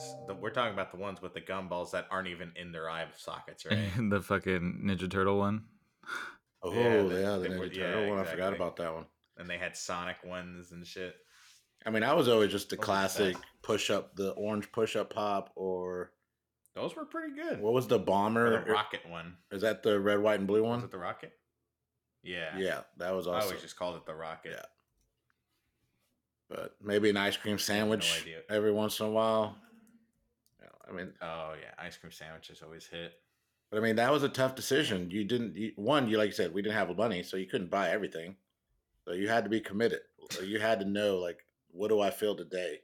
S- the- We're talking about the ones with the gumballs that aren't even in their eye sockets, right? the fucking Ninja Turtle one. Oh Yeah, yeah, the Ninja were- yeah, Turtle one. I forgot about that one. and they had Sonic ones and shit. I mean, I was always just the Those are the classic push up, the orange push up pop, or Those were pretty good. what was the Or bomber? the rocket one. Is that the red, white, and blue Was one? it the rocket? Yeah. Yeah, that was awesome. I always just called it the rocket. Yeah. But maybe an ice cream sandwich idea. every once in a while. I mean, Oh yeah, ice cream sandwiches always hit. but I mean that was a tough decision. You didn't. You, one, you like you said, we didn't have the money, so you couldn't buy everything. So you had to be committed. So you had to know, like, what do I feel today,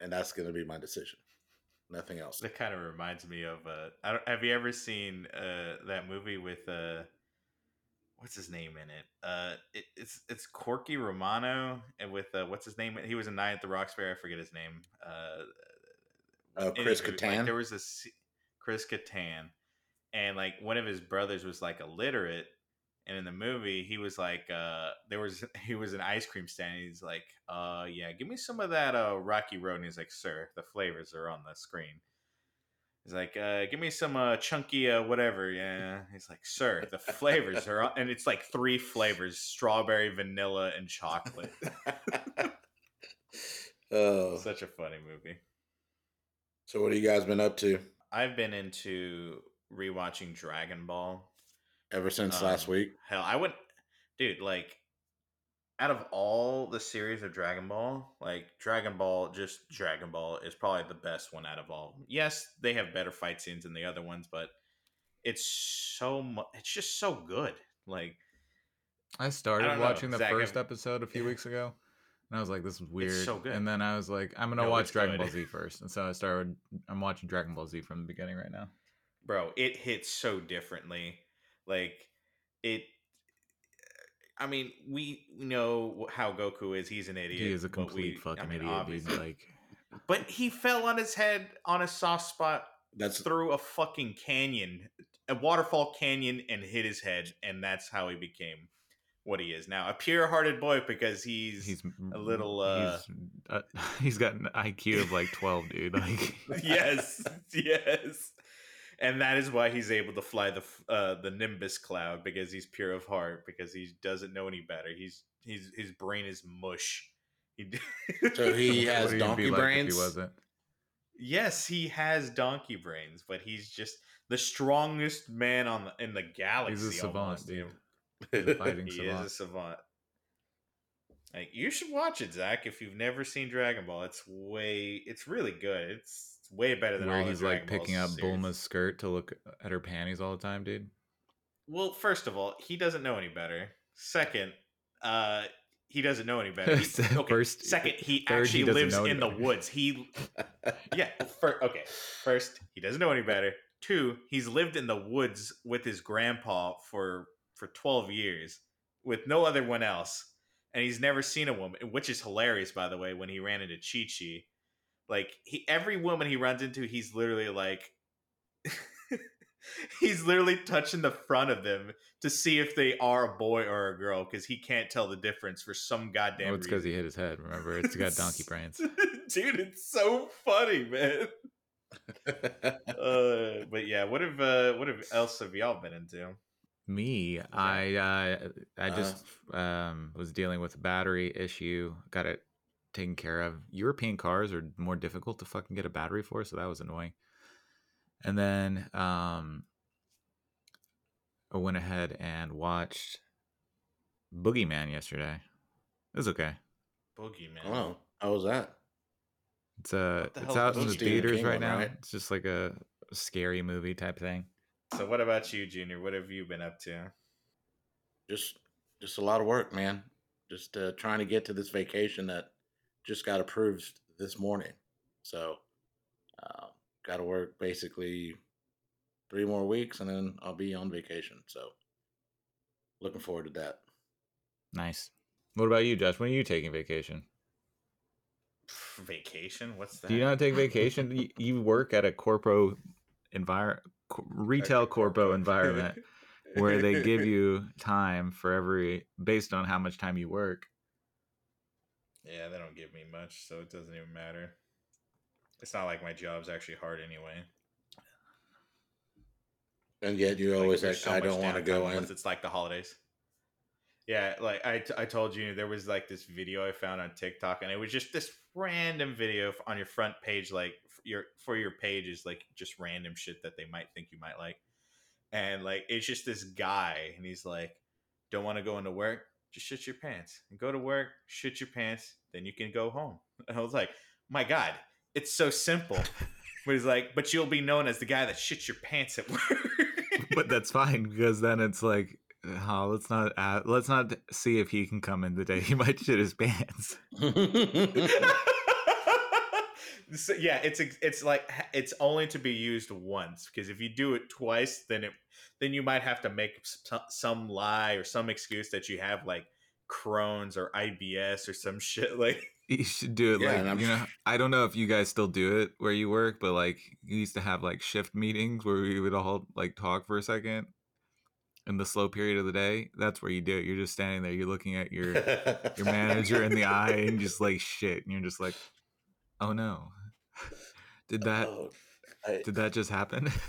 and that's going to be my decision. Nothing else. That kind of reminds me of. Uh, I don't, have you ever seen uh, that movie with uh, what's his name in it? Uh, it, it's it's Corky Romano and with uh, what's his name? He was a Night at the Roxbury. I forget his name. Uh, Oh, Chris anywho, like, Kattan? there was a se- Chris Kattan, and like one of his brothers was like illiterate, and in the movie he was like, uh, there was he was an ice cream stand. And he's like, uh, yeah, give me some of that uh Rocky Road. And he's like, sir, the flavors are on the screen. He's like, uh, give me some uh, chunky uh, whatever. Yeah. He's like, sir, the flavors are on, and it's like three flavors: strawberry, vanilla, and chocolate. Oh, Such a funny movie. So what have you guys been up to I've been into rewatching Dragon Ball. ever since Um, last week? Hell, I wouldn't, dude. Like, out of all the series of Dragon Ball, like Dragon Ball, just Dragon Ball is probably the best one out of all. Yes, they have better fight scenes than the other ones, but it's so much. It's just so good. Like, I started don't know, watching the Zach, first episode a few weeks ago, and I was like, "This is weird." It's so good. And then I was like, "I'm gonna No, watch Dragon good. Ball Z first. And so I started. I'm watching Dragon Ball Z from the beginning right now. bro, it hits so differently. Like, it. I mean, we know how Goku is. He's an idiot. He is a complete we- fucking I mean, idiot, dude. obviously- Like, But he fell on his head on a soft spot That's through a fucking canyon, a waterfall canyon, and hit his head, and that's how he became what he is now. A pure-hearted boy because he's, he's a little, uh, He's, uh, he's got an IQ of like 12, dude. Like, yes, yes, and that is why he's able to fly the uh, the Nimbus cloud because he's pure of heart because he doesn't know any better. He's he's his brain is mush. He, so he has donkey like brains. He wasn't. Yes, he has donkey brains, but he's just the strongest man on the, in the galaxy. He's a savant, almost, dude. Fighting He savant. is a savant. Like you should watch it, Zach. If you've never seen Dragon Ball, it's way, it's really good. It's, it's way better than Where he's like Ball picking up series. Bulma's skirt to look at her panties all the time, dude. Well, first of all, he doesn't know any better. Second, uh, he doesn't know any better. He- okay, First- second, he third, actually doesn't lives in the better. woods. He, yeah. Fir- okay, first, he doesn't know any better. Two, he's lived in the woods with his grandpa for for twelve years with no other one else, and he's never seen a woman, which is hilarious, by the way. When he ran into Chi Chi, like he, every woman he runs into, he's literally like. he's literally touching the front of them to see if they are a boy or a girl because he can't tell the difference for some goddamn Oh, it's because he hit his head. Remember, it's got donkey brains. Dude, it's so funny, man. Uh, but yeah, what have uh, what have else have y'all been into? Me, I uh, I just um, was dealing with a battery issue. Got it taken care of. European cars are more difficult to fucking get a battery for, so that was annoying. And then um, I went ahead and watched Boogeyman yesterday. It was okay. Boogeyman. oh, how was that? It's uh, What the it's out in the theaters right now. right? It's just like a scary movie type thing. So what about you, Junior? What have you been up to? Just, just a lot of work, man. Just uh, trying to get to this vacation that just got approved this morning. So, uh, got to work basically three more weeks, and then I'll be on vacation. So, looking forward to that. Nice. What about you, Josh? When are you taking vacation? Vacation? What's that? Do you not take vacation? you, you work at a corpo environment, retail corpo environment where they give you time for every based on how much time you work. Yeah, they don't give me much, so it doesn't even matter. It's not like my job's actually hard anyway. And yet you Like, always there's like, I don't want to go in. unless It's like the holidays. Yeah, like I, t- I told you, there was like this video I found on TikTok, and it was just this random video on your front page, like your for your page is like just random shit that they might think you might like, and like it's just this guy, and he's like, "Don't want to go into work? Just shit your pants and go to work, shit your pants, then you can go home." And I was like, "My God, it's so simple." but he's like, "But you'll be known as the guy that shits your pants at work." but that's fine because then it's like, oh, let's not uh, let's not see if he can come in the day he might shit his pants. so, yeah, it's it's like it's only to be used once because if you do it twice, then it then you might have to make some, some lie or some excuse that you have like Crohn's or IBS or some shit like. You should do it Yeah, like you know. I don't know if you guys still do it where you work, but like you used to have like shift meetings where we would all like talk for a second in the slow period of the day. That's where you do it. You're just standing there. You're looking at your your manager in the eye and just like shit, and you're just like, oh no, did that Oh, I- did that just happen?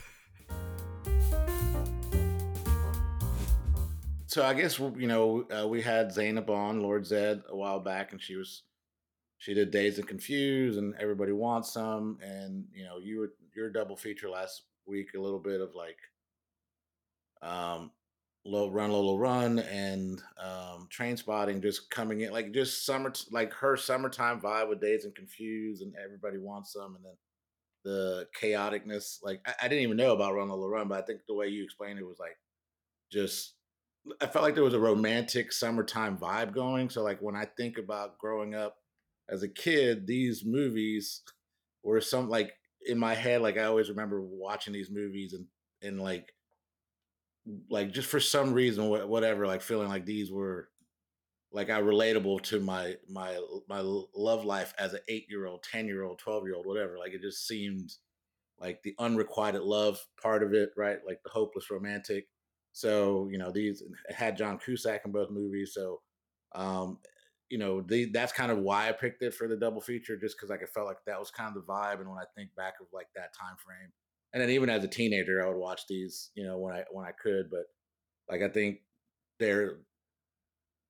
so I guess you know uh, we had Zainab on Lord Zed a while back, and she was she did Dazed and Confused, and everybody wants some, and you know you were your double feature last week a little bit of like um low run low run and um Trainspotting just coming in like just summer like her summertime vibe with Dazed and Confused, and everybody wants some, and then the chaoticness like I, I didn't even know about Run Lola Run, but I think the way you explained it was like just I felt like there was a romantic summertime vibe going. So like when I think about growing up as a kid, these movies were some like in my head, like I always remember watching these movies and and like like just for some reason whatever like feeling like these were like I relatable to my my my love life as an 8-year-old, 10-year-old, 12-year-old, whatever. Like it just seemed like the unrequited love part of it, right? Like the hopeless romantic. So, you know, these had John Cusack in both movies. So, um, you know, the, that's kind of why I picked it for the double feature, just because like I felt like that was kind of the vibe. And when I think back of like that time frame, and then even as a teenager, I would watch these, you know, when I when I could. But like I think they're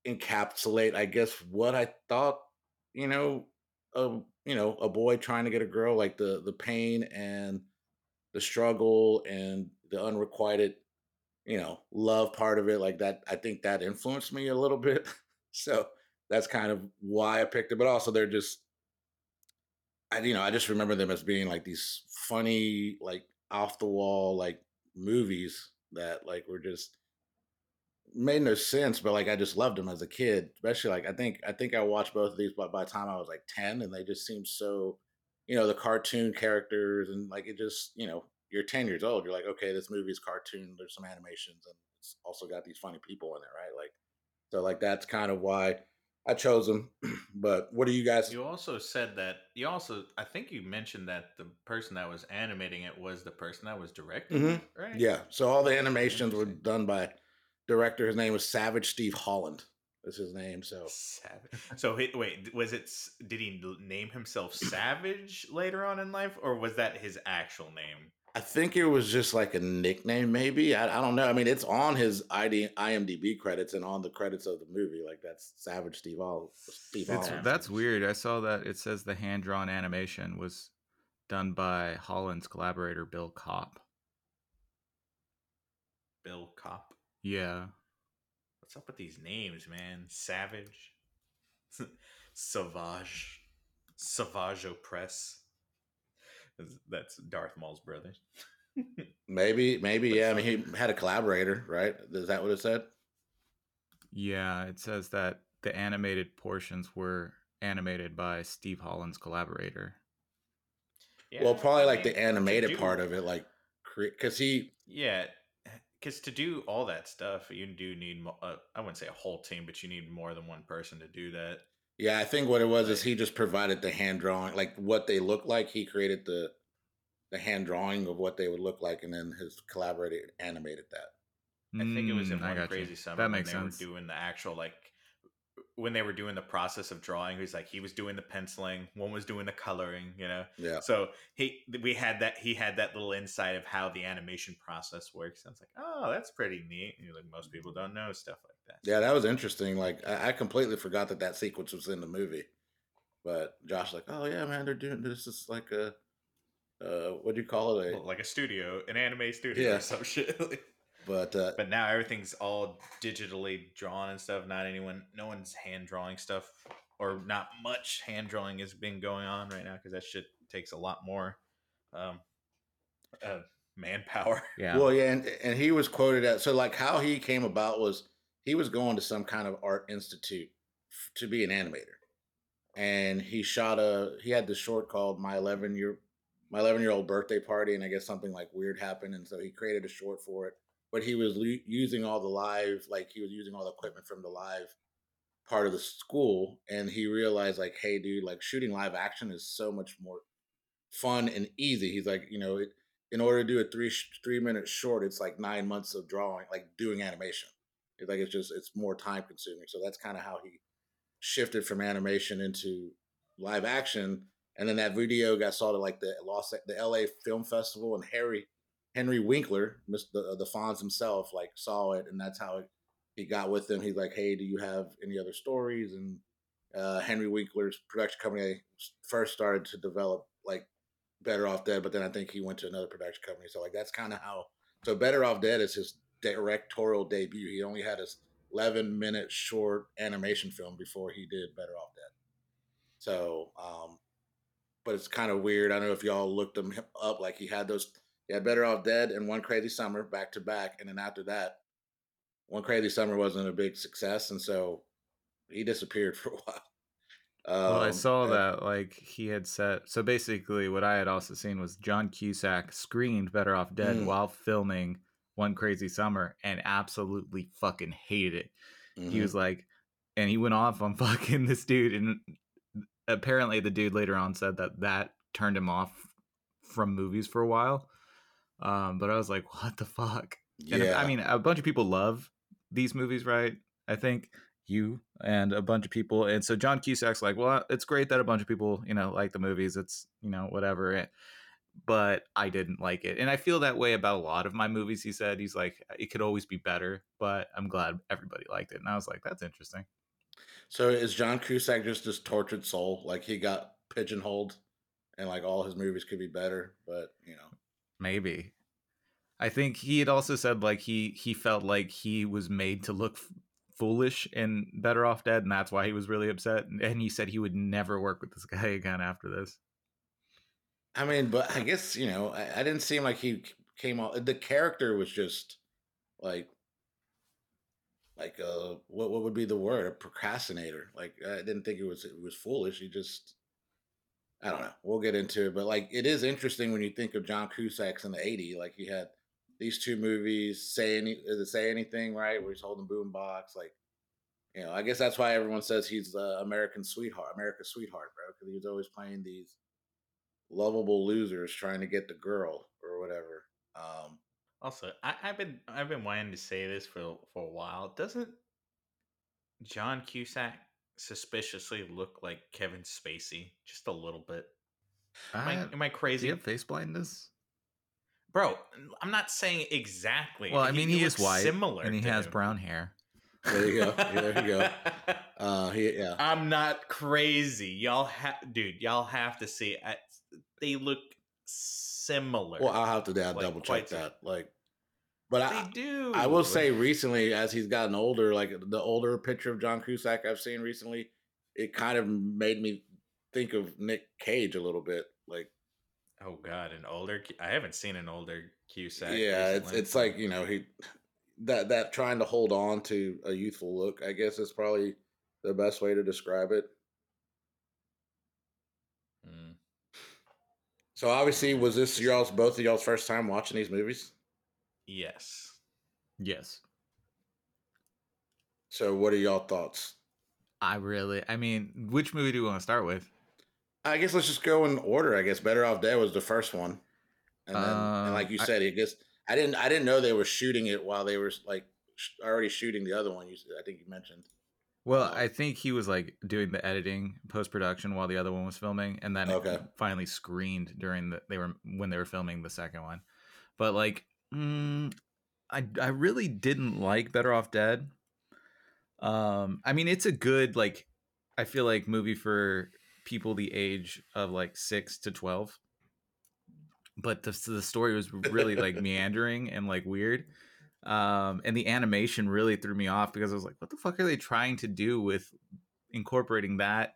encapsulate, I guess, what I thought, you know, a you know, a boy trying to get a girl, like the the pain and the struggle and the unrequited, you know, love part of it. Like that, I think that influenced me a little bit. so that's kind of why I picked it. But also, they're just, I you know, I just remember them as being like these funny, like off the wall, like movies that like were just made no sense, but like I just loved them as a kid. Especially like I think I think I watched both of these, but by the time I was like ten, and they just seemed so, you know, the cartoon characters and like it just, you know, you're ten years old, you're like, okay, this movie's cartoon. There's some animations, and it's also got these funny people in it, right? Like, so like that's kind of why I chose them. but what do you guys? You also said that you also I think you mentioned that the person that was animating it was the person that was directing, Mhm. it, right? Yeah. So all the animations were done by director. His name was Savage Steve Holland. That's his name. So Savage. So he, wait, was it? Did he name himself Savage later on in life, or was that his actual name? I think it was just like a nickname, maybe. I, I don't know. I mean, it's on his ID, IMDb credits and on the credits of the movie. Like that's Savage Steve Hall. Steve It's, Holland. that's weird. I saw that it says the hand drawn animation was done by Holland's collaborator Bill Kopp. Bill Kopp. Yeah. What's up with these names, man? Savage, Savage, Savage Opress. That's- That's Darth Maul's brother. maybe, maybe. But Yeah. I mean, he had a collaborator, right? Is that what it said? Yeah, it says that the animated portions were animated by Steve Holland's collaborator. well, probably I like mean, the animated do- part of it, like because he Yeah, because to do all that stuff, you do need. mo- Uh, I wouldn't say a whole team, but you need more than one person to do that. Yeah, I think what it was is he just provided the hand drawing, like what they look like. He created the the hand drawing of what they would look like, and then his collaborator animated that. I think it was in Mm, one got you. crazy summer That when makes they sense. were doing the actual like when they were doing the process of drawing, he's like he was doing the penciling, one was doing the coloring, you know. Yeah. So he we had that he had that little insight of how the animation process works. And it's like, oh, that's pretty neat. And you're like, most people don't know stuff like that. Yeah, that was interesting. Like I, I completely forgot that that sequence was in the movie. But Josh, like, oh yeah, man, they're doing this. Is like a, uh, what do you call it? A, like a studio, an anime studio Yeah. or some shit. but uh, but now everything's all digitally drawn and stuff. Not anyone, no one's hand drawing stuff, or not much hand drawing has been going on right now because that shit takes a lot more um, uh, manpower. Yeah. Well, yeah, and, and he was quoted as so like how he came about was he was going to some kind of art institute to be an animator, and he shot a he had this short called my eleven year my eleven year old birthday party, and I guess something like weird happened, and so he created a short for it. But he was lu- using all the live like he was using all the equipment from the live part of the school, and he realized like, hey, dude, like shooting live action is so much more fun and easy. He's like, you know, it, in order to do a three three minute short, it's like nine months of drawing, like doing animation. Like it's just it's more time consuming. So that's kind of how he shifted from animation into live action. And then that video got sold to like the Los the LA Film Festival, and Harry Henry Winkler, the the Fonz himself, like saw it, and that's how it, he got with them. He's like, "Hey, do you have any other stories?" And uh, Henry Winkler's production company first started to develop like Better Off Dead, but then I think he went to another production company. So like that's kind of how. So Better Off Dead is his directorial debut. He only had his 11 minute short animation film before he did Better Off Dead. So, um, but it's kind of weird. I don't know if y'all looked him up. Like he had those, he had Better Off Dead and One Crazy Summer back to back, and then after that, One Crazy Summer wasn't a big success, and so he disappeared for a while. Well, I Um, saw and- that like he had set. So basically, what I had also seen was John Cusack screened Better Off Dead Mm. while filming One Crazy Summer and absolutely fucking hated it. He Mhm. was like, and he went off on fucking this dude, and apparently the dude later on said that that turned him off from movies for a while. Um, but I was like, what the fuck? And yeah, I mean, a bunch of people love these movies, right? I think you and a bunch of people. And so John Cusack's like, well, it's great that a bunch of people, you know, like the movies. It's, you know, whatever. Eh, But I didn't like it. And I feel that way about a lot of my movies. He said, he's like, uh, it could always be better, but I'm glad everybody liked it. And I was like, that's interesting. So is John Cusack just this tortured soul? Like he got pigeonholed, and like all his movies could be better, but you know, Maybe. I think he had also said like he he felt like he was made to look f- foolish and better off dead and that's why he was really upset and, and he said he would never work with this guy again after this I mean, but I guess you know, I, I didn't seem like he came off. The character was just like, like uh, what what would be the word? A procrastinator. Like I didn't think it was it was foolish. He just, I don't know. We'll get into it, but like it is interesting when you think of John Cusack's in the '80s. Like he had these two movies. Say any does it say anything right? Where he's holding boombox. Like, you know, I guess that's why everyone says he's the American sweetheart, America's sweetheart, bro. Because he was always playing these lovable losers trying to get the girl or whatever. Um, Also, I, I've been I've been wanting to say this for for a while. Doesn't John Cusack suspiciously look like Kevin Spacey just a little bit? Am I, Uh, am I crazy, he have face blindness bro? I'm not saying exactly. well i mean he, is white similar, and he has him. brown hair there you go. There you go. Uh, he, yeah. I'm not crazy. Y'all have, dude. Y'all have to see. I, they look similar. Well, I'll have to Like, double check that. Like, but they I, do. I will say recently, as he's gotten older, like the older picture of John Cusack I've seen recently, it kind of made me think of Nick Cage a little bit. Like, Oh God, an older. I haven't seen an older Cusack. yeah, it's it's like you know he that that trying to hold on to a youthful look. I guess is probably the best way to describe it. So obviously, was this y'all's both of y'all's first time watching these movies? Yes. yes So what are y'all thoughts? i really i mean which movie do you want to start with I guess let's just go in order. I guess Better Off Dead was the first one, and then and uh, like you said, I guess I didn't I didn't know they were shooting it while they were like sh- already shooting the other one. You s- I think you mentioned. Well, I think he was like doing the editing post production while the other one was filming, and then Okay. finally screened during the they were when they were filming the second one. But like, mm, I I really didn't like Better Off Dead. Um, I mean, it's a good like, I feel like movie for people the age of like six to twelve. But the the story was really like meandering and like weird um and the animation really threw me off because i was like what the fuck are they trying to do with incorporating that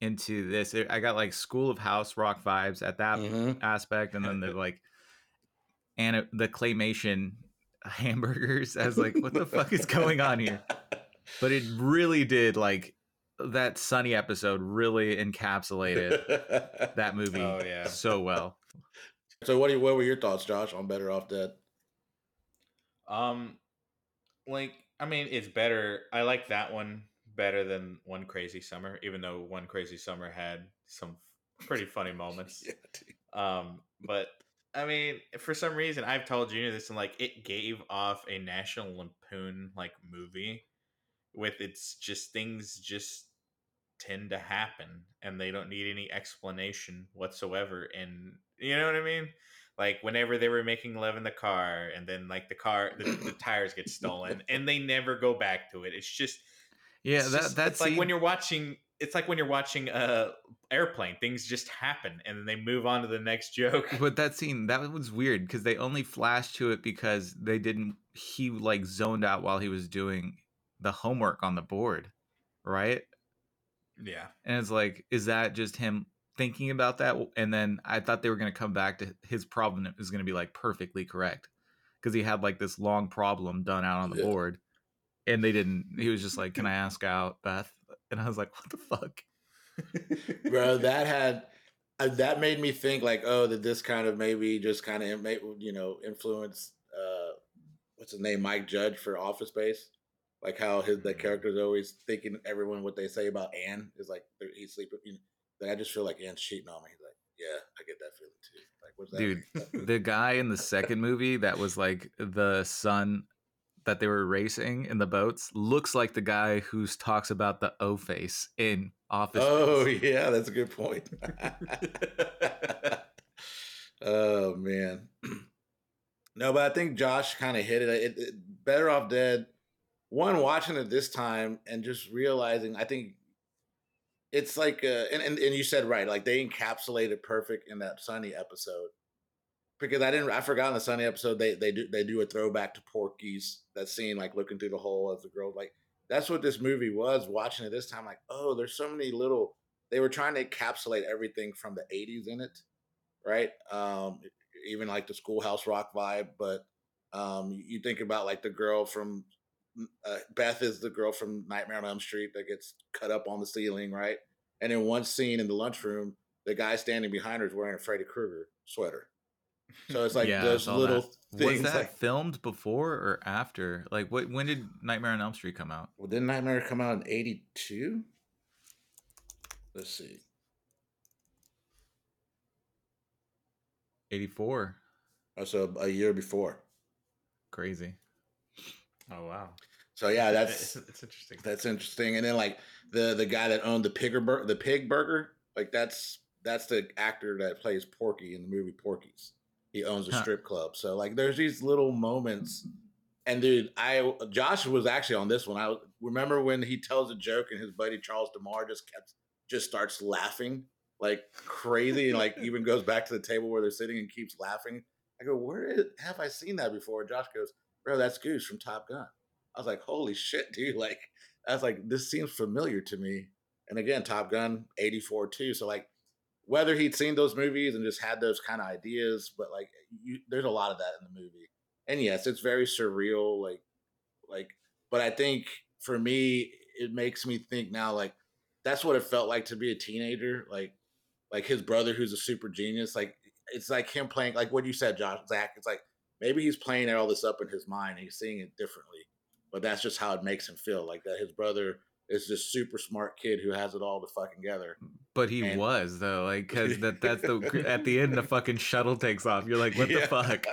into this i got like school of house rock vibes at that Mhm. aspect and then the like and the claymation hamburgers i was like what the fuck is going on here but it really did like that sunny episode really encapsulated that movie Oh, yeah. so well So what? do you- What were your thoughts, Josh, on Better Off Dead? Um, like I mean, it's better. I like that one better than One Crazy Summer, even though One Crazy Summer had some pretty funny moments. Yeah. Um, but I mean, for some reason, I've told Junior this, and like it gave off a National Lampoon like movie with its just things just tend to happen and they don't need any explanation whatsoever and you know what i mean like whenever they were making love in the car and then like the car the, the tires get stolen and they never go back to it it's just yeah it's that just- that's it's like when you're watching it's like when you're watching a airplane things just happen and then they move on to the next joke But that scene that was weird because they only flashed to it because they didn't. He like zoned out while he was doing the homework on the board, right? yeah And it's like, is that just him thinking about that? And then I thought they were going to come back to his problem is going to be like perfectly correct because he had like this long problem done out on the Yeah. board, and they didn't. He was just like, "Can I ask out Beth?" And I was like, "What the fuck?" bro that had uh, that made me think like oh that this kind of maybe just kind of may you know influence uh what's his name mike judge for office space like how his the character's always thinking everyone what they say about anne is like they're- he's sleeping you know, like, i just feel like anne's cheating on me He's like yeah i get that feeling too like what's that Dude, the guy in the second movie that was like the son that they were racing in the boats looks like the guy who talks about the O face in Office. oh yeah that's a good point oh man no but i think josh kind of hit it. It, it better off dead one watching it this time and just realizing i think it's like uh and, and, and you said right like they encapsulate it perfect in that sunny episode. Because i didn't i forgot in the sunny episode they they do they do a throwback to porky's that scene like looking through the hole as the girl like that's what this movie was watching it this time like oh there's so many little they were trying to encapsulate everything from the 80s in it right? Um even like the schoolhouse rock vibe but um you think about like the girl from uh, beth is the girl from nightmare on elm street that gets cut up on the ceiling right and in one scene in the lunchroom the guy standing behind her is wearing a freddy krueger sweater so it's like Yeah, those little that. things Was that like filmed before or after? Like, what? When did Nightmare on Elm Street come out? well, didn't nightmare come out in 82 let's see Eighty four. Oh, so a year before Crazy. oh wow so yeah that's it's, interesting That's interesting. And then like the the guy that owned the pigger bur- the pig burger, like that's that's the actor that plays Porky in the movie Porky's. He owns a Huh. strip club. So like there's these little moments. And dude, I Josh was actually on this one. I remember when he tells a joke and his buddy Charles De Mar just kept just starts laughing like crazy and like even goes back to the table where they're sitting and keeps laughing. I go, where is, have I seen that before? Josh goes, bro, that's Goose from Top Gun. I was like, holy shit, dude. Like, I was like, this seems familiar to me. And again, Top Gun 84 too. So like whether he'd seen those movies and just had those kind of ideas, but like you, there's a lot of that in the movie. And yes, it's very surreal, like like but I think for me, it makes me think now like that's what it felt like to be a teenager. Like like his brother who's a super genius. Like it's like him playing like what you said, Josh, Zach. It's like maybe he's playing all this up in his mind and he's seeing it differently. But that's just how it makes him feel. Like that his brother is this super smart kid who has it all to fucking together. But he And- was though, like, because that that's the at the end the fucking shuttle takes off. You're like, what the fuck?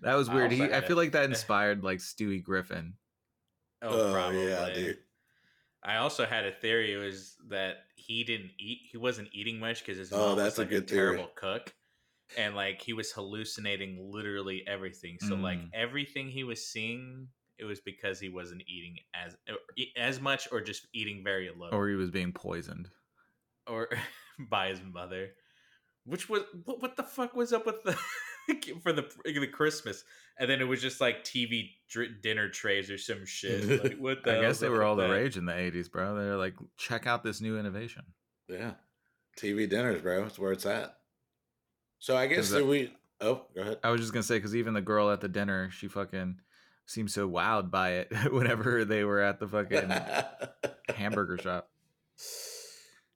That was I weird. also He, I feel like that eh. inspired like Stewie Griffin. Oh, probably. yeah, dude. I also had a theory it was that he didn't eat. He wasn't eating much because his oh, mom oh, that's was like a, good a terrible cook, and like he was hallucinating literally everything. So mm. like everything he was seeing, it was because he wasn't eating as as much, or just eating very low, or he was being poisoned, or by his mother. Which was what, what the fuck was up with the for the the Christmas, and then it was just like TV dr- dinner trays or some shit. Like, what the I guess they were all that? the rage in the '80s, bro. They're like, check out this new innovation. Yeah, TV dinners, bro. That's where it's at. So I guess that, we. Oh, go ahead. I was just gonna say because even the girl at the dinner, she fucking seemed so wowed by it whenever they were at the fucking hamburger shop.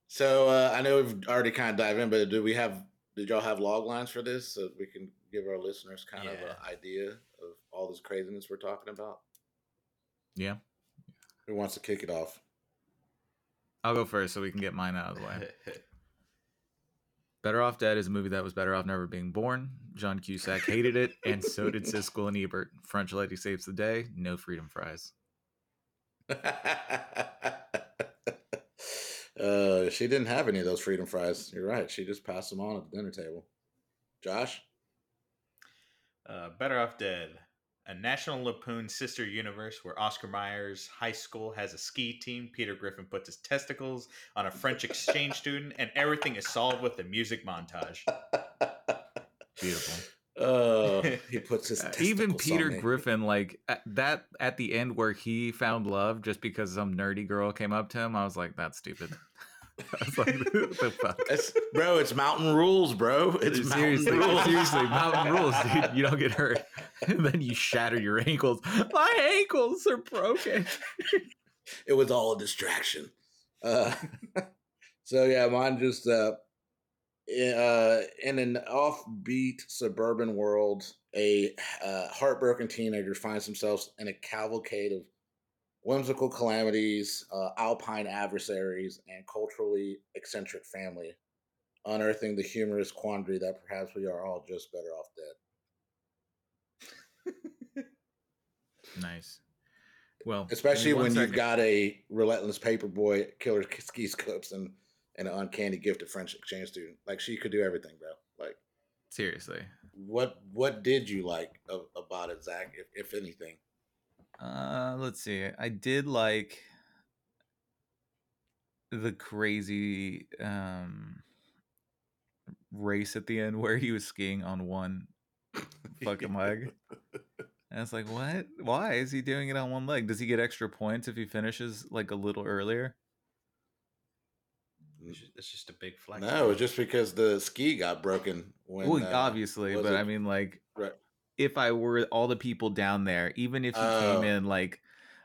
So uh, I know we've already kind of dive in, but do we have? Did y'all have log lines for this so we can give our listeners kind yeah. of an idea of all this craziness we're talking about? Yeah. Who wants to kick it off? I'll go first so we can get mine out of the way. Better Off Dead is a movie that was better off never being born. John Cusack hated it, and so did Siskel and Ebert. French lady saves the day. No freedom fries. uh, she didn't have any of those freedom fries. You're right. She just passed them on at the dinner table. Josh? Uh, Better Off Dead, a National Lampoon sister universe where Oscar Mayer's high school has a ski team. Peter Griffin puts his testicles on a French exchange student, and everything is solved with a music montage. Beautiful. Oh, he puts his uh, even Peter Griffin like at that at the end where he found love just because some nerdy girl came up to him. I was like, that's stupid. like, the fuck? It's, bro, it's mountain rules, bro. It's seriously, rules. seriously, mountain rules, dude. You don't get hurt, and then you shatter your ankles. My ankles are broken. it was all a distraction. Uh, so yeah, mine just uh, in, uh, in an offbeat suburban world, a uh, heartbroken teenager finds themselves in a cavalcade of whimsical calamities, uh, alpine adversaries, and culturally eccentric family, unearthing the humorous quandary that perhaps we are all just better off dead. nice. Well, especially when you you've got a relentless paperboy, killer ski scopes, and, and an uncanny gift of French exchange student. Like she could do everything, bro. Like seriously. What what did you like about it, Zach? If, if anything. Uh, let's see. I did like the crazy um race at the end where he was skiing on one fucking leg. And it's like, what? Why is he doing it on one leg? Does he get extra points if he finishes like a little earlier? It's just a big flex. No, it's just because the ski got broken. When, well, uh, obviously, but it? I mean, like, right if I were all the people down there, even if he oh. came in like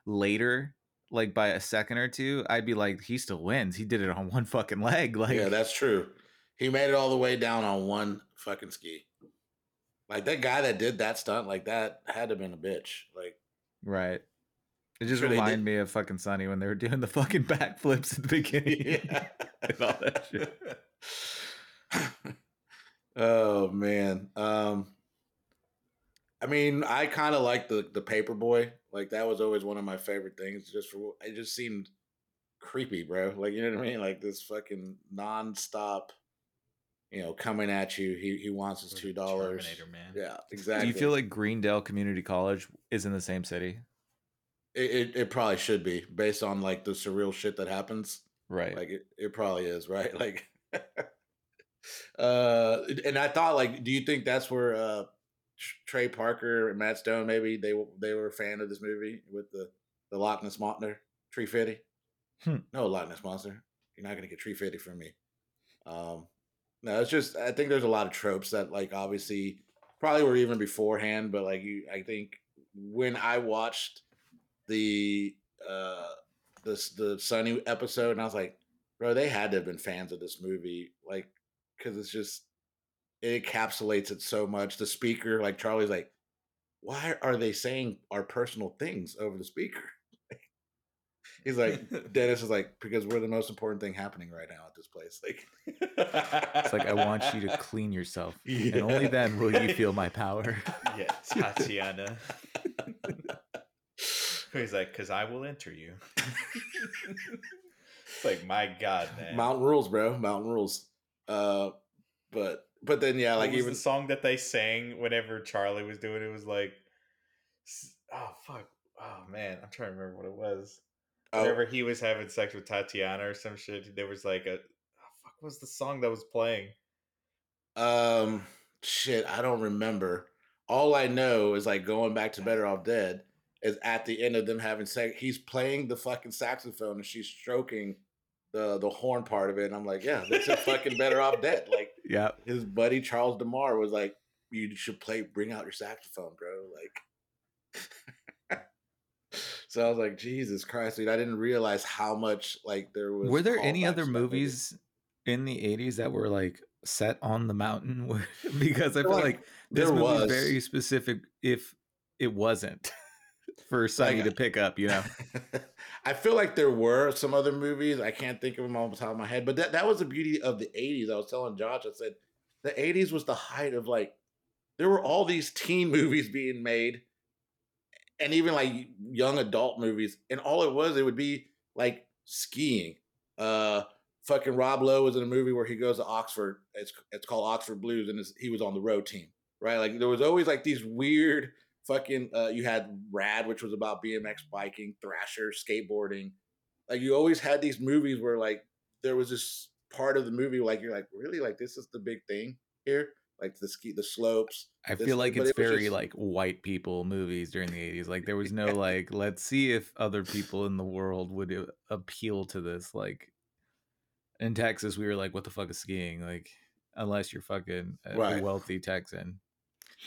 later, like by a second or two, I'd be like, he still wins. He did it on one fucking leg. Like, yeah, that's true. He made it all the way down on one fucking ski. Like that guy that did that stunt, like that had to have been a bitch. Like, right. It just sure reminded me of fucking Sunny when they were doing the fucking backflips at the beginning yeah. and all that shit. oh man. Um I mean, I kind of like the the paperboy. Like that was always one of my favorite things. Just for it just seemed creepy, bro. Like you know what I mean? Like this fucking nonstop, you know, coming at you. He he wants his two dollars. man. Yeah, exactly. Do you feel like Greendale Community College is in the same city? It, it, it probably should be based on like the surreal shit that happens. Right. Like it, it probably is, right? Like uh and I thought like do you think that's where uh Trey Parker and Matt Stone maybe they they were a fan of this movie with the the Loch Ness Monster Tree Fitty. Hmm. No Loch Ness Monster. You're not gonna get Tree Fitty from me. Um, no, it's just I think there's a lot of tropes that like obviously probably were even beforehand, but like you, I think when I watched the uh this the Sunny episode, and I was like, bro, they had to have been fans of this movie, like because it's just it encapsulates it so much. The speaker, like Charlie's like, why are they saying our personal things over the speaker? He's like, Dennis is like, because we're the most important thing happening right now at this place. Like, it's like I want you to clean yourself, yeah. and only then will you feel my power. Yeah, Tatiana. He's like, because I will enter you. it's like, my God, man. Mountain rules, bro. Mountain rules. Uh, but but then yeah, like even the song that they sang whenever Charlie was doing it was like, oh fuck, oh man, I'm trying to remember what it was. oh, Whenever he was having sex with Tatiana or some shit, there was like a, oh, fuck, what was the song that was playing? um shit, I don't remember. All I know is like going back to Better Off Dead is at the end of them having sex, he's playing the fucking saxophone and she's stroking the the horn part of it, and I'm like, yeah, this is fucking Better Off Dead. Like Yeah. his buddy Charles De Mar was like, "You should play, bring out your saxophone, bro." Like, so I was like, "Jesus Christ, dude!" I didn't realize how much like there was. Were there any other to that movie. movies in the 80s that were like set on the mountain? Because I feel Like, like this there movie was. very specific if it wasn't for Sunny Like, to pick up, you know? I feel like there were some other movies. I can't think of them off the top of my head, but that, that was the beauty of the 80s. I was telling Josh, I said the 80s was the height of like, there were all these teen movies being made and even like young adult movies. And all it was, it would be like skiing. Uh, fucking Rob Lowe was in a movie where he goes to Oxford. It's, it's called Oxford Blues, and he was on the road team, right? Like there was always like these weird fucking uh, you had rad which was about bmx biking thrasher skateboarding like you always had these movies where like there was this part of the movie like you're like really like this is the big thing here like the ski the slopes I feel like but it's it very just- like white people movies during the 80s. Like there was no like, let's see if other people in the world would uh, appeal to this. Like in Texas, we were like, what the fuck is skiing? Like, unless you're fucking a, a Right. wealthy Texan.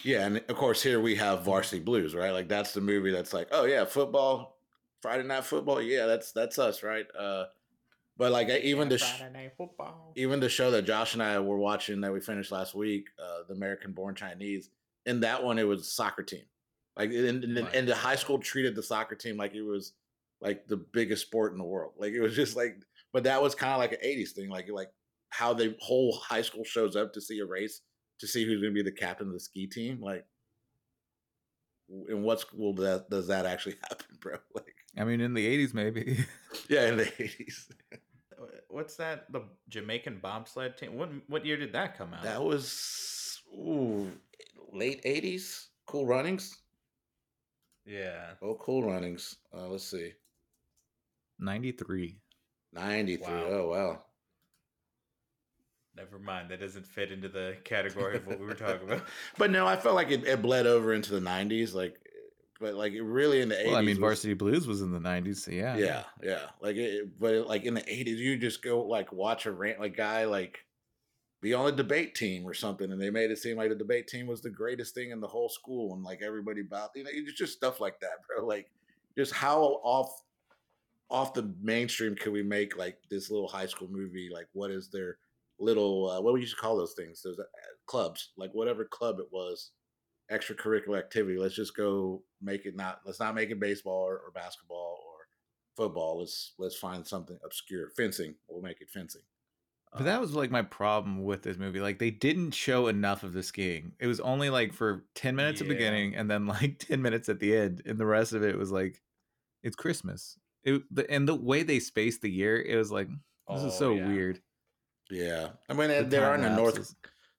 Yeah and of course here we have varsity blues right like that's the movie that's like oh yeah football friday night football yeah that's that's us right uh but like I- even the sh- even the show that Josh and I were watching that we finished last week, uh, the American Born Chinese, in that one it was soccer team. Like and, and, Right. and the high school treated the soccer team like it was like the biggest sport in the world. Like it was just like but that was kind of like an 80s thing, like like how the whole high school shows up to see a race to see who's gonna be the captain of the ski team. Like in what school does that does that actually happen, bro? Like I mean, in the 80s, maybe. yeah, in the 80s. What's that? The Jamaican bobsled team. What what year did that come out? That was ooh, late eighties. Cool Runnings. yeah. Oh, Cool Runnings. Uh, let's see, 93. ninety three. Wow. Oh wow. Never mind. That doesn't fit into the category of what we were talking about. but no, I felt like it, it bled over into the nineties. Like, but like it really in the eighties. I mean, Varsity Blues was in the 90s, so yeah. Yeah, yeah. Like, it, but like in the eighties, you just go like watch a rant like guy like be on a debate team or something, and they made it seem like the debate team was the greatest thing in the whole school, and like everybody about you know it's just stuff like that, bro. Like, just how off off the mainstream could we make like this little high school movie? Like, what is their little uh, what used to call those things? Those uh, clubs, like whatever club it was, extracurricular activity. Let's just go make it not. Let's not make it baseball or, or basketball or football. Let's let's find something obscure. Fencing. We'll make it fencing. But that was like my problem with this movie. Like they didn't show enough of the skiing. It was only like for 10 minutes at the beginning and then like 10 minutes at the end. And the rest of it was like it's Christmas. It the, and the way they spaced the year, it was like this is Oh, so yeah. weird. Yeah, I mean The they are in the time north.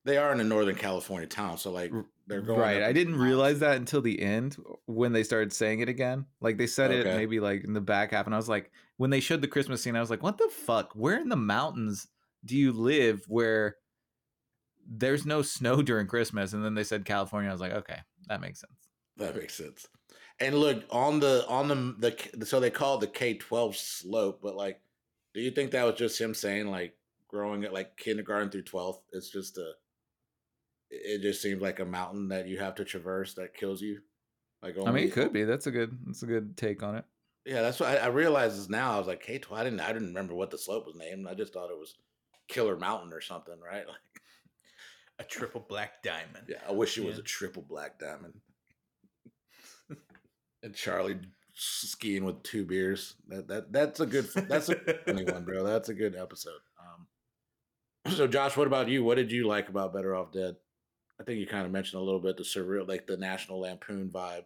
They are in a northern California town, so like they're going right. I didn't realize that until the end when they started saying it again. Like they said it maybe like in the back half, and I was like, when they showed the Christmas scene, I was like, what the fuck? Where in the mountains do you live where there's no snow during Christmas? And then they said California. I was like, okay, that makes sense. That makes sense. And look on the on the the so they call it the K twelve slope, but like, do you think that was just him saying like growing at like kindergarten through twelfth? It's just a. It just seems like a mountain that you have to traverse that kills you. Like I mean, it could be. That's a good. That's a good take on it. Yeah, that's what I, I realized is now. I was like, K twelve. I didn't. I didn't remember what the slope was named. I just thought it was Killer Mountain or something, right? Like, A triple black diamond. yeah, I wish it was a triple black diamond. and Charlie skiing with two beers. That that that's a good. That's a funny one, bro. That's a good episode. So, Josh, what about you? What did you like about Better Off Dead? I think you kind of mentioned a little bit the surreal, like the National Lampoon vibe.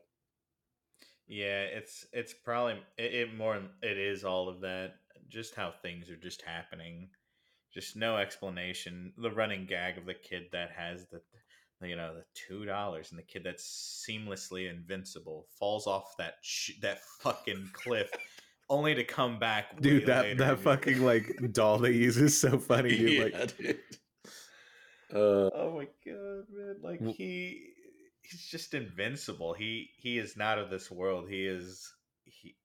Yeah, it's it's probably it, it more it is all of that. Just how things are just happening. Just no explanation. The running gag of the kid that has the you know the two dollars and the kid that's seamlessly invincible falls off that sh- that fucking cliff only to come back dude that later. that fucking like doll they use is so funny dude Yeah, like dude. Uh, oh my god man like he he's just invincible he he is not of this world he is he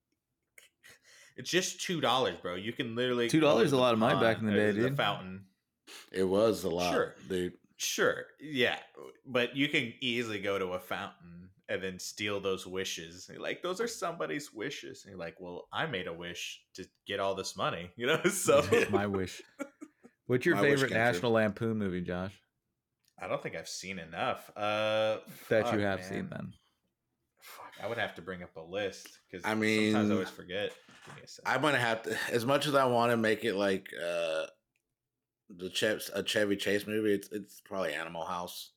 it's just two dollars bro you can literally $2 go to is a lot of money back in the pond, day, uh, dude. fountain it was a lot, Sure. dude. Sure, yeah, but you can easily go to a fountain and then steal those wishes. You're like, those are somebody's wishes. And you're like, well, I made a wish to get all this money, you know. So It's my wish what's your My favorite came true. national lampoon movie josh I don't think I've seen enough. Uh, that fuck, you have man. seen then Fuck, I would have to bring up a list because I mean, sometimes mean, I always forget. Give me a second. I'm gonna have to, as much as I want to make it like uh the Ch- a Chevy Chase movie. It's it's probably Animal House.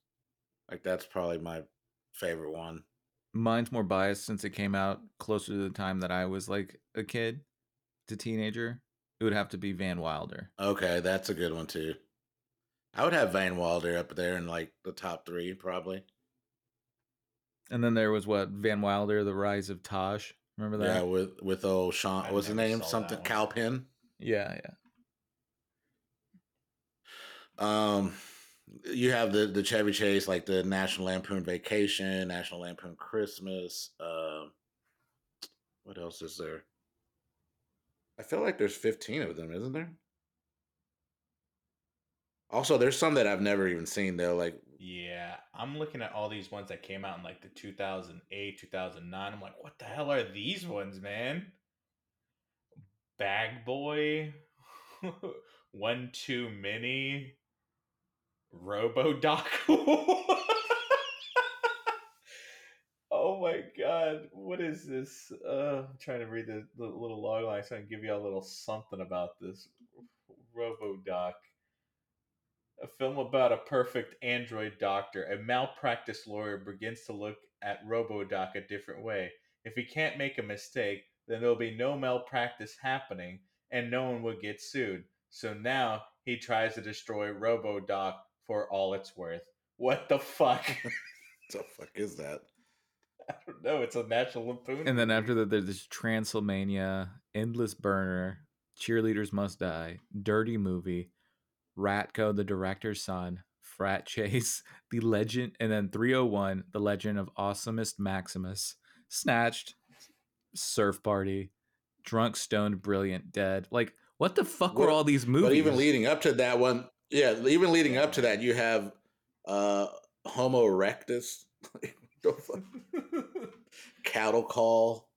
Like that's probably my favorite one. mine's more biased since it came out closer to the time that i was like a kid to teenager it would have to be van wilder Okay, that's a good one too. I would have Van Wilder up there in like the top three, probably. and then there was what van wilder the rise of taj remember that Yeah, with with old Sean. I What's his name? Something one. Kal Penn. yeah yeah Um, you have the the Chevy Chase, like the National Lampoon Vacation, National Lampoon Christmas. Um, what else is there? I feel like there's 15 of them, isn't there? Also, there's some that I've never even seen though. Like, Yeah, I'm looking at all these ones that came out in like the 2008, 2009. I'm like, what the hell are these ones, man? Bag Boy, One Too Mini, Robodoc. oh my god, what is this? Uh, I'm trying to read the, the little log line so I can give you a little something about this. Robodoc a film about a perfect android doctor. A malpractice lawyer begins to look at RoboDoc a different way. If he can't make a mistake, then there'll be no malpractice happening and no one will get sued. So now he tries to destroy RoboDoc for all it's worth. What the fuck? What the fuck is that? I don't know. It's a National Lampoon. And then after that, there's this Transylvania, Endless Bummer, Cheerleaders Must Die, Dirty Movie, Ratko, the director's son, Frat Chase, The Legend, and then 301, The Legend of Awesomest Maximus, Snatched, Surf Party, Drunk, Stoned, Brilliant, Dead. Like, what the fuck were all these movies? But even leading up to that one, yeah, even leading up to that, you have uh Homo erectus, cattle call.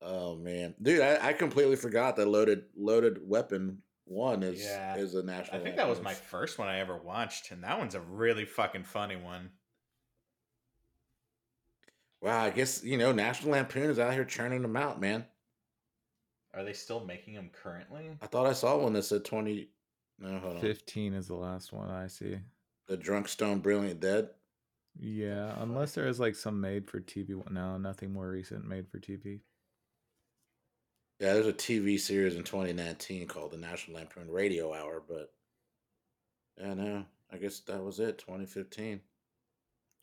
Oh man, dude, I, I completely forgot that loaded loaded weapon one is Yeah. is a national. I think that was my first one I ever watched, and that one's a really fucking funny one. Wow, I guess you know National Lampoon is out here churning them out, man. Are they still making them currently? I thought I saw one that said twenty. No, hold on. 15 is the last one I see. The Drunk Stone Brilliant Dead. Yeah, unless there is like some made for TV. one- No, nothing more recent made for TV. Yeah, there's a TV series in 2019 called the National Lampoon Radio Hour, but yeah, no, I guess that was it. 2015.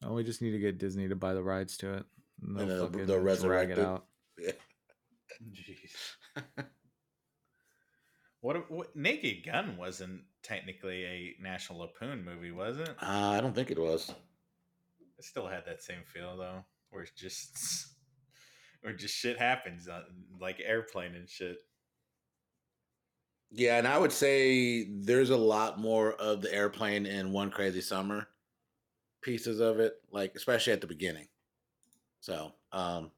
Oh, we just need to get Disney to buy the rights to it. And And they'll they'll- they'll drag resurrect it it. out. Yeah. Jeez. What, what Naked Gun wasn't technically a National Lampoon movie, was it? Uh, I don't think it was. It still had that same feel though, where it's just, where just shit happens like airplane and shit. Yeah, and I would say there's a lot more of the airplane in One Crazy Summer pieces of it, like especially at the beginning. So, um,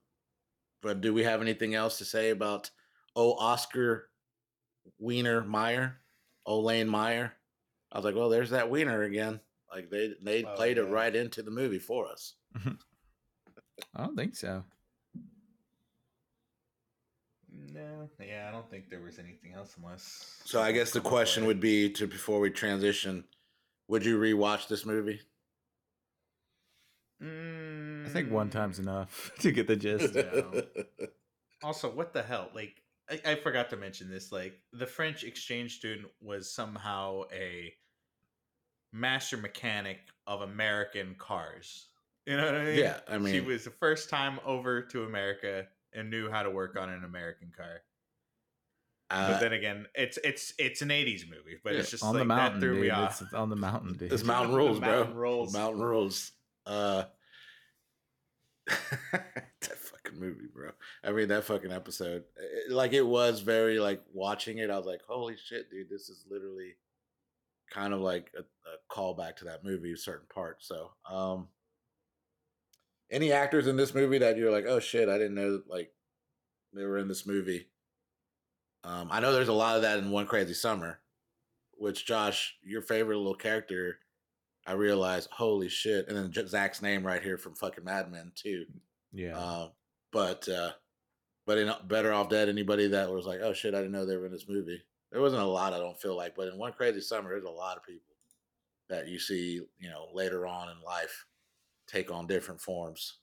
but do we have anything else to say about oh Oscar Wiener Meyer, old Lane Meyer? I was like, well, there's that Wiener again. Like they they Oh, played it right into the movie for us. I don't think so. No, yeah, I don't think there was anything else unless. So I guess the question with- would be to before we transition, would you rewatch this movie? Mm, think one time's enough to get the gist. No. Also, what the hell? Like, I, I forgot to mention this. Like, the French exchange student was somehow a master mechanic of American cars. You know what I mean? Yeah, I mean she was the first time over to America and knew how to work on an American car. Uh, But then again, it's it's it's an '80s movie, but Yeah, it's just on like the mountain, that threw dude. me off. It's on the mountain, dude. It's mountain The rules, mountain bro. rules. Mountain rules. Uh, that fucking movie, bro. I mean, that fucking episode. it- like, it was very like watching it. I was like, holy shit, dude! This is literally kind of like a, a callback to that movie, certain parts. So, um, any actors in this movie that you're like, oh shit, I didn't know like they were in this movie. Um, I know there's a lot of that in One Crazy Summer, which Josh, your favorite little character, I realized, holy shit, and then Zach's name right here from fucking Mad Men too. Yeah. Uh, but uh, but in Better Off Dead, anybody that was like, oh shit, I didn't know they were in this movie. There wasn't a lot, I don't feel like, but in One Crazy Summer, there's a lot of people that you see, you know, later on in life take on different forms.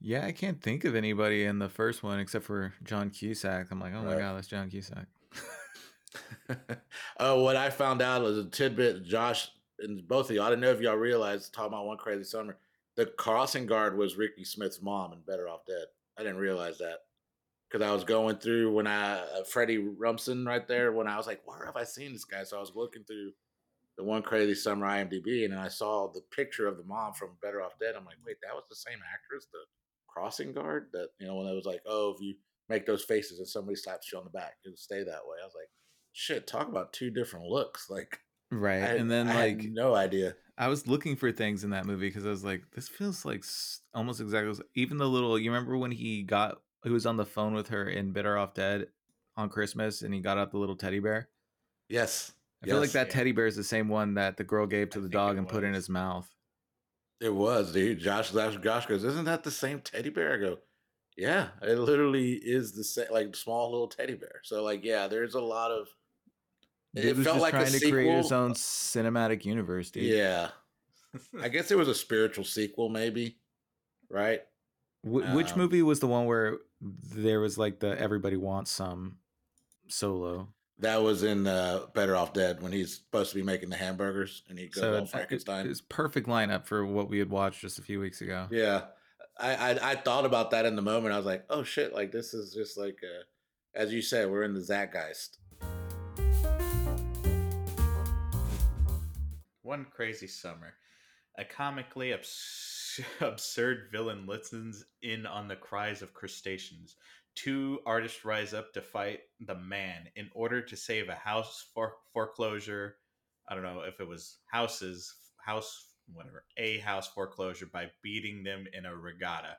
yeah, I can't think of anybody in the first one except for John Cusack. I'm like, oh my god, that's John Cusack. uh, what I found out was a tidbit, Josh, and both of y'all. I didn't know if y'all realized, talking about One Crazy Summer, the crossing guard was Ricky Smith's mom and Better Off Dead. I didn't realize that because I was going through when I, uh, Freddie Rumsen right there, when I was like, where have I seen this guy? So I was looking through the One Crazy Summer IMDb and I saw the picture of the mom from Better Off Dead. I'm like, wait, that was the same actress, the crossing guard that, you know, when it was like, oh, if you make those faces and somebody slaps you on the back, it'll stay that way. I was like, shit, talk about two different looks. Like, Right. I, and then I like no idea. I was looking for things in that movie because I was like, this feels like almost exactly even the little. You remember when he got he was on the phone with her in Better Off Dead on Christmas, and he got out the little teddy bear. Yes, I feel like that Yeah. teddy bear is the same one that the girl gave to the dog and put in his mouth. it was, dude. Josh, Josh, Josh goes, isn't that the same teddy bear? I go, yeah, it literally is the same, like small little teddy bear. So, like, yeah, there's a lot of. Dude was just trying to create his own cinematic universe, dude. Yeah, I guess it was a spiritual sequel, maybe. Right? Wh- which Um, movie was the one where there was like the everybody wants some solo? That was in uh, Better Off Dead when he's supposed to be making the hamburgers and he goes all it- Frankenstein. It, was perfect lineup for what we had watched just a few weeks ago. Yeah, I, I I thought about that in the moment. I was like, oh shit, like this is just like, uh, as you said, we're in the Zeitgeist. One Crazy Summer. A comically abs- absurd villain listens in on the cries of crustaceans. Two artists rise up to fight the man in order to save a house for- foreclosure. I don't know if it was houses, house, whatever, a house foreclosure by beating them in a regatta.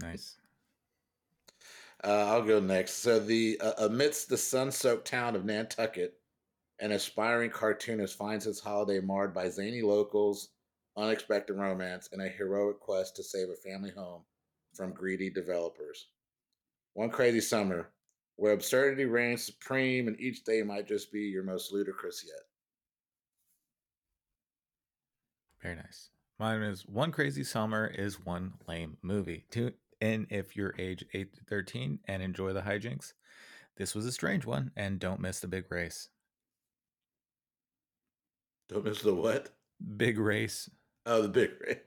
Nice. Uh, I'll go next. So the uh, amidst the sun-soaked town of Nantucket, an aspiring cartoonist finds his holiday marred by zany locals, unexpected romance, and a heroic quest to save a family home from greedy developers. One crazy summer, where absurdity reigns supreme, and each day might just be your most ludicrous yet. Very nice. Mine is One Crazy Summer is one lame movie. Tune in if you're age 8 to 13 and enjoy the hijinks. This was a strange one, and don't miss the big race. Don't miss the what? Big race. Oh, the big. Race.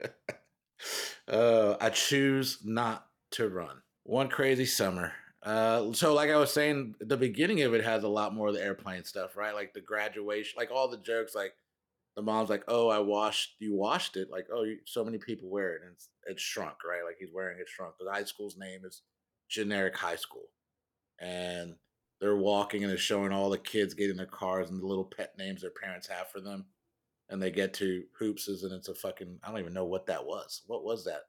uh, I choose not to run. One crazy summer. Uh, so like I was saying, the beginning of it has a lot more of the airplane stuff, right? Like the graduation, like all the jokes, like the mom's like, "Oh, I washed, you washed it." Like, "Oh, you, so many people wear it, and it's, it's shrunk, right?" Like he's wearing it shrunk. The high school's name is generic high school, and they're walking and they're showing all the kids getting their cars and the little pet names their parents have for them and they get to hoopses and it's a fucking I don't even know what that was. What was that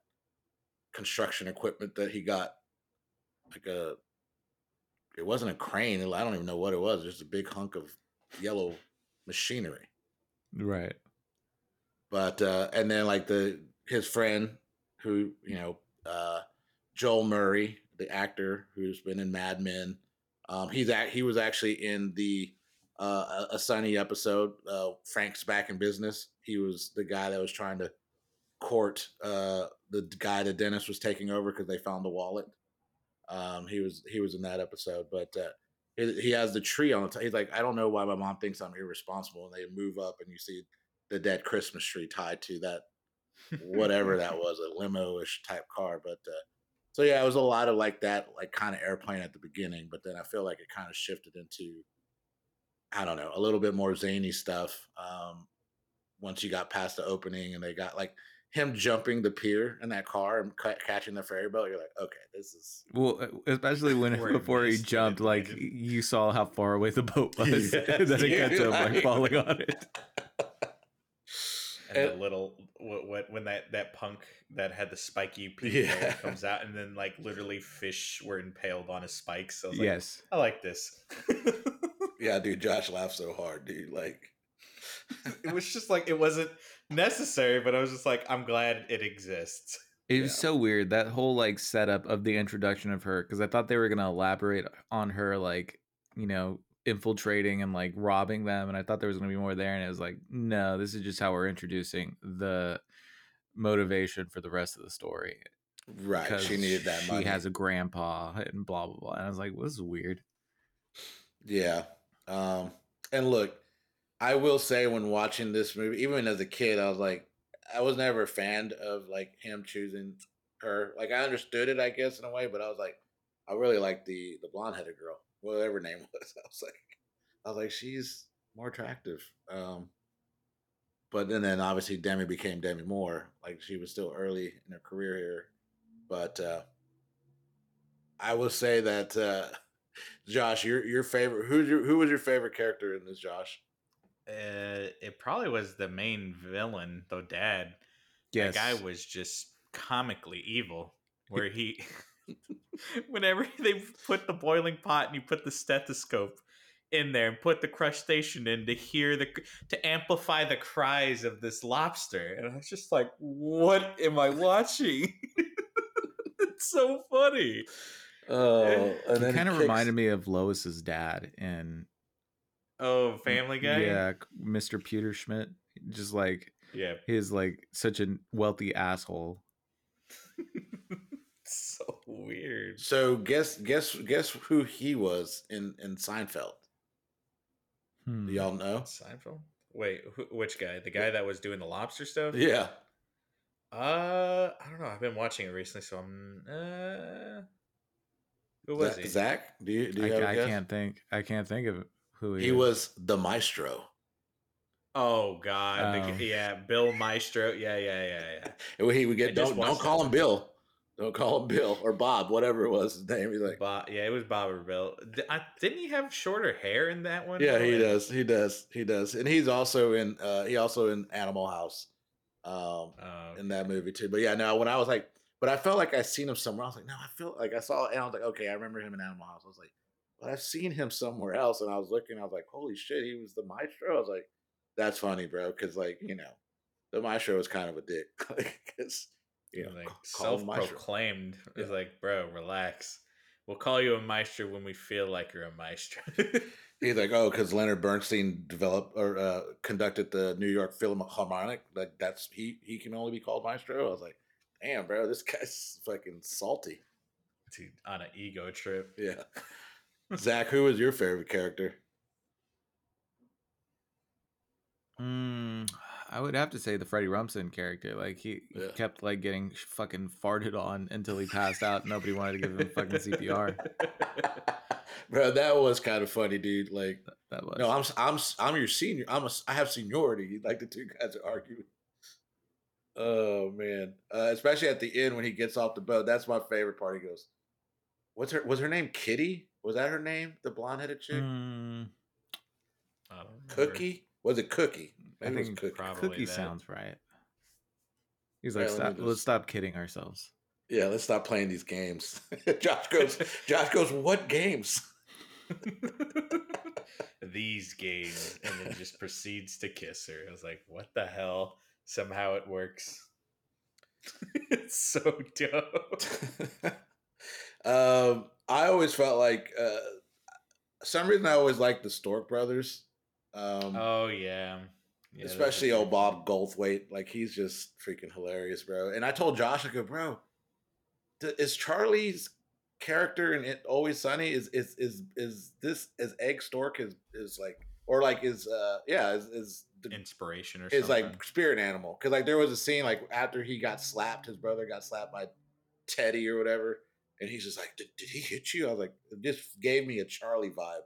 construction equipment that he got? Like a it wasn't a crane. I don't even know what it was. Just a big hunk of yellow machinery. Right. But uh and then like the his friend who, you know, uh Joel Murray, the actor who's been in Mad Men. Um he's at, he was actually in the uh, a, a sunny episode. Uh, Frank's back in business. He was the guy that was trying to court, uh, the guy that Dennis was taking over because they found the wallet. Um, he was he was in that episode, but uh, he, he has the tree on the top. He's like, I don't know why my mom thinks I'm irresponsible. And they move up, and you see the dead Christmas tree tied to that whatever that was, a limo-ish type car. But uh, so yeah, it was a lot of like that, like kind of airplane at the beginning. But then I feel like it kind of shifted into, I don't know, a little bit more zany stuff. Um, once you got past the opening, and they got like him jumping the pier in that car and ca- catching the ferry boat, you're like, okay, this is Well, especially when before he jumped, like like- you saw how far away the boat was, Yes, and then it got to him like- like falling on it. and the little what, what when that that punk that had the spiky peak Yeah. comes out and then like literally fish were impaled on his spikes. So I was like, yes, I like this. Yeah, dude. Josh laughed so hard, dude. Like, it was just like it wasn't necessary, but I was just like, I'm glad it exists. it was Yeah. so weird that whole like setup of the introduction of her because I thought they were gonna elaborate on her like you know infiltrating and like robbing them, and I thought there was gonna be more there, and it was like no, this is just how we're introducing the motivation for the rest of the story. right? She 'cause needed that She money. has a grandpa and blah blah blah. And I was like, well, this is weird. Yeah. Um, and look, I will say when watching this movie, even as a kid, I was like, I was never a fan of like him choosing her. Like I understood it, I guess, in a way, but I was like, I really like the the blonde headed girl, whatever her name was. I was like, I was like, she's more attractive. Um, but then, then obviously Demi became Demi Moore. Like she was still early in her career here, but uh, I will say that uh, Josh, your your favorite who's your who was your favorite character in this, Josh? Uh, it probably was the main villain, though. Dad, Yes, that guy was just comically evil. Where he, whenever they put the boiling pot and you put the stethoscope in there and put the crustacean in to hear the to amplify the cries of this lobster, and I was just like, "What am I watching?" it's so funny. Oh, and He kind of reminded me of Lois's dad in Oh, Family Guy. Yeah, Mr. Pewterschmidt. Just like yeah. he's like such a wealthy asshole. so weird. So guess guess guess who he was in in Seinfeld? Hmm. Do y'all know? Seinfeld. Wait, who, which guy? The guy that was doing the lobster stuff? Yeah, Uh, I don't know. I've been watching it recently, so I'm. Uh, who was Zach, he? Zach? Do you do you I, have a I guess? can't think. I can't think of who he, He is. was the maestro. Oh God, the Oh. yeah, Bill Maestro. Yeah, yeah, yeah, yeah. And he would get just don't don't call him Bill. Don't call him Bill or Bob, whatever it was his name. He's like, Bob, yeah, it was Bob or Bill. D- I, didn't he have shorter hair in that one? yeah, he And- does, he does, he does, and he's also in uh he also in Animal House, um, Oh, in that movie too. But yeah, no, when I was like, but I felt like I seen him somewhere. I was like, no, I feel like I saw, and I was like, okay, I remember him in Animal House. I was like, but I've seen him somewhere else, and I was looking, I was like, holy shit, he was the maestro. I was like, that's funny, bro, because like you know, the maestro was kind of a dick, because you know, like ca- call him maestro. self-proclaimed. Yeah. like, bro, relax. We'll call you a maestro when we feel like you're a maestro. He's like, oh, because Leonard Bernstein developed or uh, conducted the New York Philharmonic. Like that's he he can only be called maestro. I was like, damn, bro, this guy's fucking salty. Dude, on an ego trip. Yeah. Zach, who was your favorite character? Mm, I would have to say the Freddie Rumsen character. Like he he Yeah. kept like getting fucking farted on until he passed out. Nobody wanted to give him fucking CPR. bro, that was kind of funny, dude. Like, That was no, I'm I'm I'm your senior. I'm a I have seniority. Like the two guys are arguing. Oh man, uh, especially at the end when he gets off the boat. That's my favorite part. He goes, "What's her? Was her name Kitty? Was that her name? The blonde headed chick? Mm, I don't. Cookie? Was it Cookie? I Maybe it was think Cookie. probably Cookie that. sounds right. He's like, let me stop, let's stop kidding ourselves. Yeah, let's stop playing these games. Josh goes. Josh goes. What games? These games, and then just proceeds to kiss her. I was like, what the hell? Somehow it works. it's so dope. um, I always felt like uh, some reason I always liked the Stork brothers. Um, Oh yeah, Yeah, Especially old Bob Goldthwait. Like he's just freaking hilarious, bro. And I told Josh, I go, bro, is Charlie's character in it always sunny? Is is is is this is Egg Stork is is like or like is uh yeah, is is the, inspiration or is something. like spirit animal. Cause like there was a scene like after he got slapped, his brother got slapped by Teddy or whatever. And he's just like, did, did he hit you? I was like, it just gave me a Charlie vibe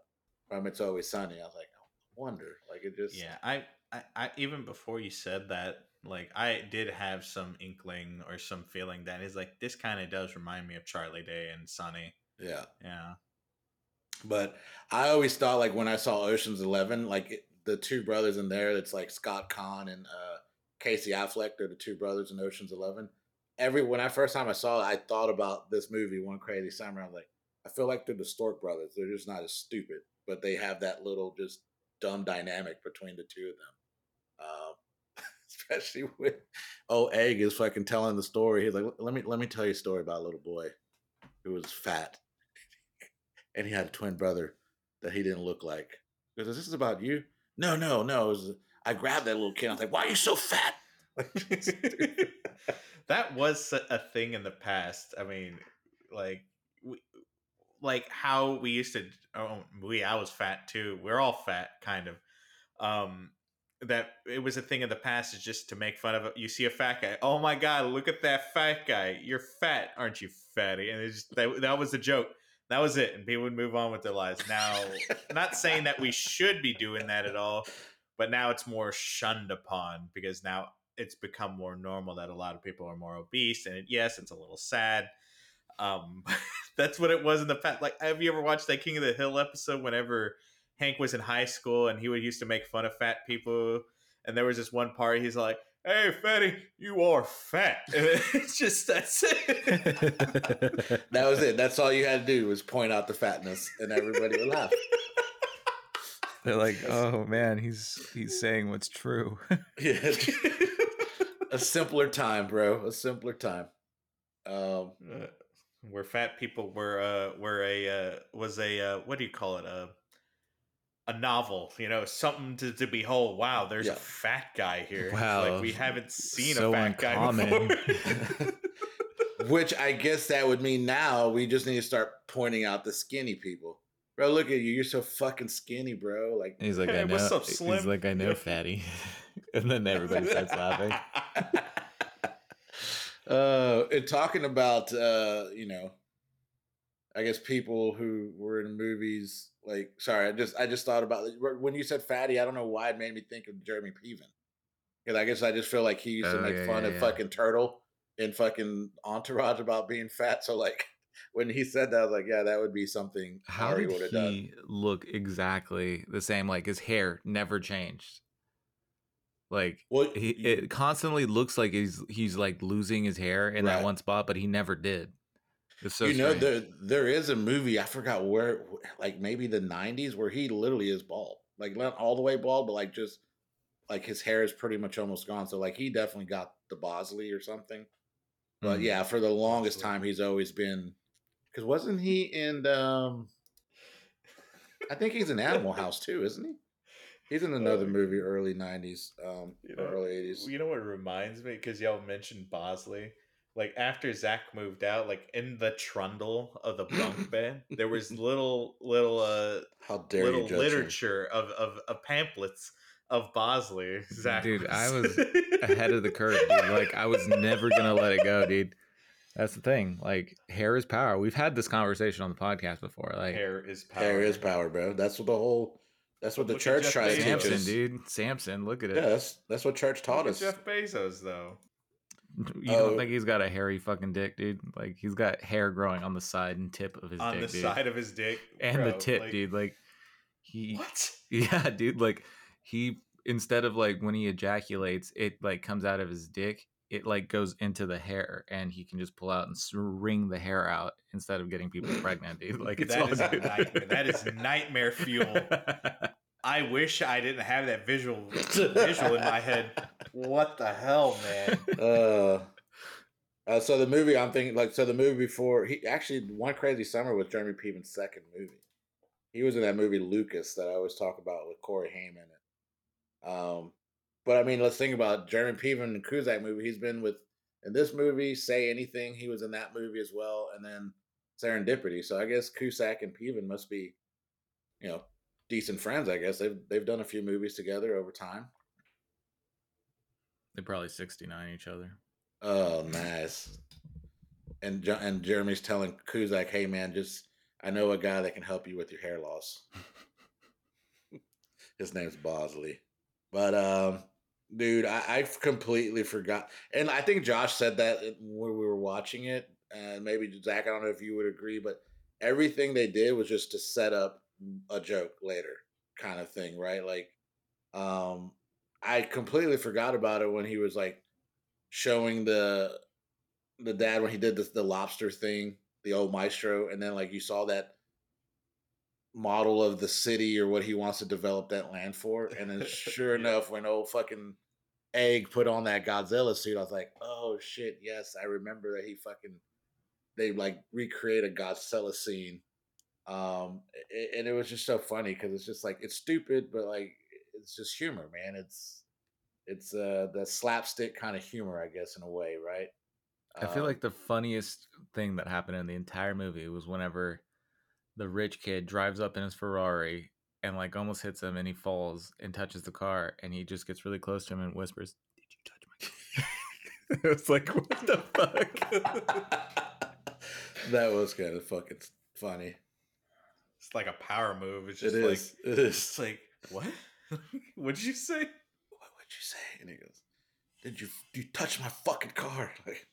from It's Always Sunny. I was like, I wonder. Like it just yeah, I, I, I even before you said that, like I did have some inkling or some feeling that is like this kind of does remind me of Charlie Day and sunny yeah. Yeah, But I always thought like when I saw Ocean's Eleven, like it, the two brothers in there, it's like Scott Caan and uh, Casey Affleck. They're the two brothers in Ocean's Eleven. Every when I first time I saw it, I thought about this movie, One Crazy Summer. I'm like, I feel like they're the Stork brothers. They're just not as stupid, but they have that little just dumb dynamic between the two of them. Um, especially with oh Egg is fucking telling the story. He's like, let me let me tell you a story about a little boy who was fat and he had a twin brother that he didn't look like. Goes, "This is about you." No, no, no. Was, I grabbed that little kid. I was like, "Why are you so fat?" that was a- thing in the past. I mean, like, we, like how we used to. Oh, we I was fat too. We're all fat, kind of. Um, that it was a thing in the past is just to make fun of. You see a fat guy. Oh my god, look at that fat guy. You're fat, aren't you, fatty? And it's just, that that was the joke. That was it, and people would move on with their lives. Now, not saying that we should be doing that at all, but now it's more shunned upon because now it's become more normal that a lot of people are more obese, and it, yes, it's a little sad. Um, that's what it was in the past. Like, have you ever watched that King of the Hill episode? Whenever Hank was in high school and he would used to make fun of fat people, and there was this one part he's like, "Hey, fatty, you are fat," and it's just that's it. that was it. That's all you had to do was point out the fatness, and everybody would laugh. They're like, oh man, he's he's saying what's true. Yeah, a simpler time, bro. A simpler time. Um, uh, where fat people were uh were a uh was a uh what do you call it uh a novel you know something to, to behold wow there's Yeah. a fat guy here Wow, like we haven't seen so a fat uncommon. guy before which I guess that would mean now we just need to start pointing out the skinny people. Bro, look at you. You're so fucking skinny, bro. Like, He's like, Hey, I know. what's up, He's like, I know, fatty. and then everybody starts laughing. uh, and talking about, uh, you know, I guess people who were in movies. Like, sorry, I just I just thought about when you said fatty. I don't know why it made me think of Jeremy Piven. Because I guess I just feel like he used to Oh, make yeah, fun yeah, of yeah. fucking Turtle in fucking Entourage about being fat. So like when he said that, I was like, yeah, that would be something How did would have done. he look exactly the same? Like his hair never changed. Like Well, he, it constantly looks like he's he's like losing his hair in Right. that one spot, but he never did. It's so you know, strange. there there is a movie I forgot where, like maybe the '90s, where he literally is bald, like not all the way bald, but like just like his hair is pretty much almost gone. So like he definitely got the Bosley or something. But Mhm. yeah, for the longest time, he's always been because wasn't he in? um I think he's in Animal House too, isn't he? He's in another Oh, movie early '90s, um, You know, early '80s. you know what reminds me because y'all mentioned bosley like after zach moved out like in the trundle of the bunk bed there was little little uh How dare little you judge him. literature of, of of pamphlets of bosley zach Dude, I was ahead of the curve, dude. Like I was never gonna let it go, dude. That's the thing. Like hair is power. We've had this conversation on the podcast before. Like hair is power Hair is power, bro. That's what the whole. That's what the Look church Jeff tries to teach us. dude. Samson, look at it. Yeah, that's that's what church taught Look at us. jeff bezos though You Oh. don't think he's got a hairy fucking dick, dude? Like he's got hair growing on the side and tip of his on dick, the dude. side of his dick and the tip, like- dude. Like he what Yeah, dude. Like he instead of like when he ejaculates, it like comes out of his dick. It like goes into the hair, and he can just pull out and wring the hair out instead of getting people pregnant, dude. Like it's That all is nightmare. That is nightmare fuel. I wish I didn't have that visual visual in my head. What the hell, man? Uh, uh, so the movie I'm thinking, like, so the movie before he actually One Crazy Summer was Jeremy Piven's second movie. He was in that movie Lucas that I always talk about with Corey Haim in it. Um, But I mean, let's think about Jeremy Piven and Cusack movie. He's been with in this movie, Say Anything. He was in that movie as well, and then Serendipity. So I guess Cusack and Piven must be, you know, decent friends. I guess they've they've done a few movies together over time. They probably sixty nine each other. Oh, nice. And and Jeremy's telling Cusack, "Hey, man, just I know a guy that can help you with your hair loss." His name's Bosley, but um, dude, I, I completely forgot. And I think Josh said that when we were watching it, and maybe Zach. I don't know if you would agree, but everything they did was just to set up a joke later, kind of thing, right? Like, um, I completely forgot about it when he was like showing the the dad when he did the, the lobster thing, the old maestro, and then like you saw that model of the city or what he wants to develop that land for. And then sure enough, when old fucking egg put on that Godzilla suit, I was like, oh shit, yes, I remember that he fucking they like recreate a Godzilla scene. Um and it was just so funny because it's just like it's stupid, but like it's just humor, man. It's it's uh the slapstick kind of humor, I guess, in a way, right? I feel um, like the funniest thing that happened in the entire movie was whenever the rich kid drives up in his Ferrari and like almost hits him and he falls and touches the car and he just gets really close to him and whispers, Did you touch my It's like, what the fuck? that was kind of fucking funny. It's like a power move. It's just it like is. it is. It's like, what? what did you say? What would you say? And he goes, Did you you touch my fucking car? Like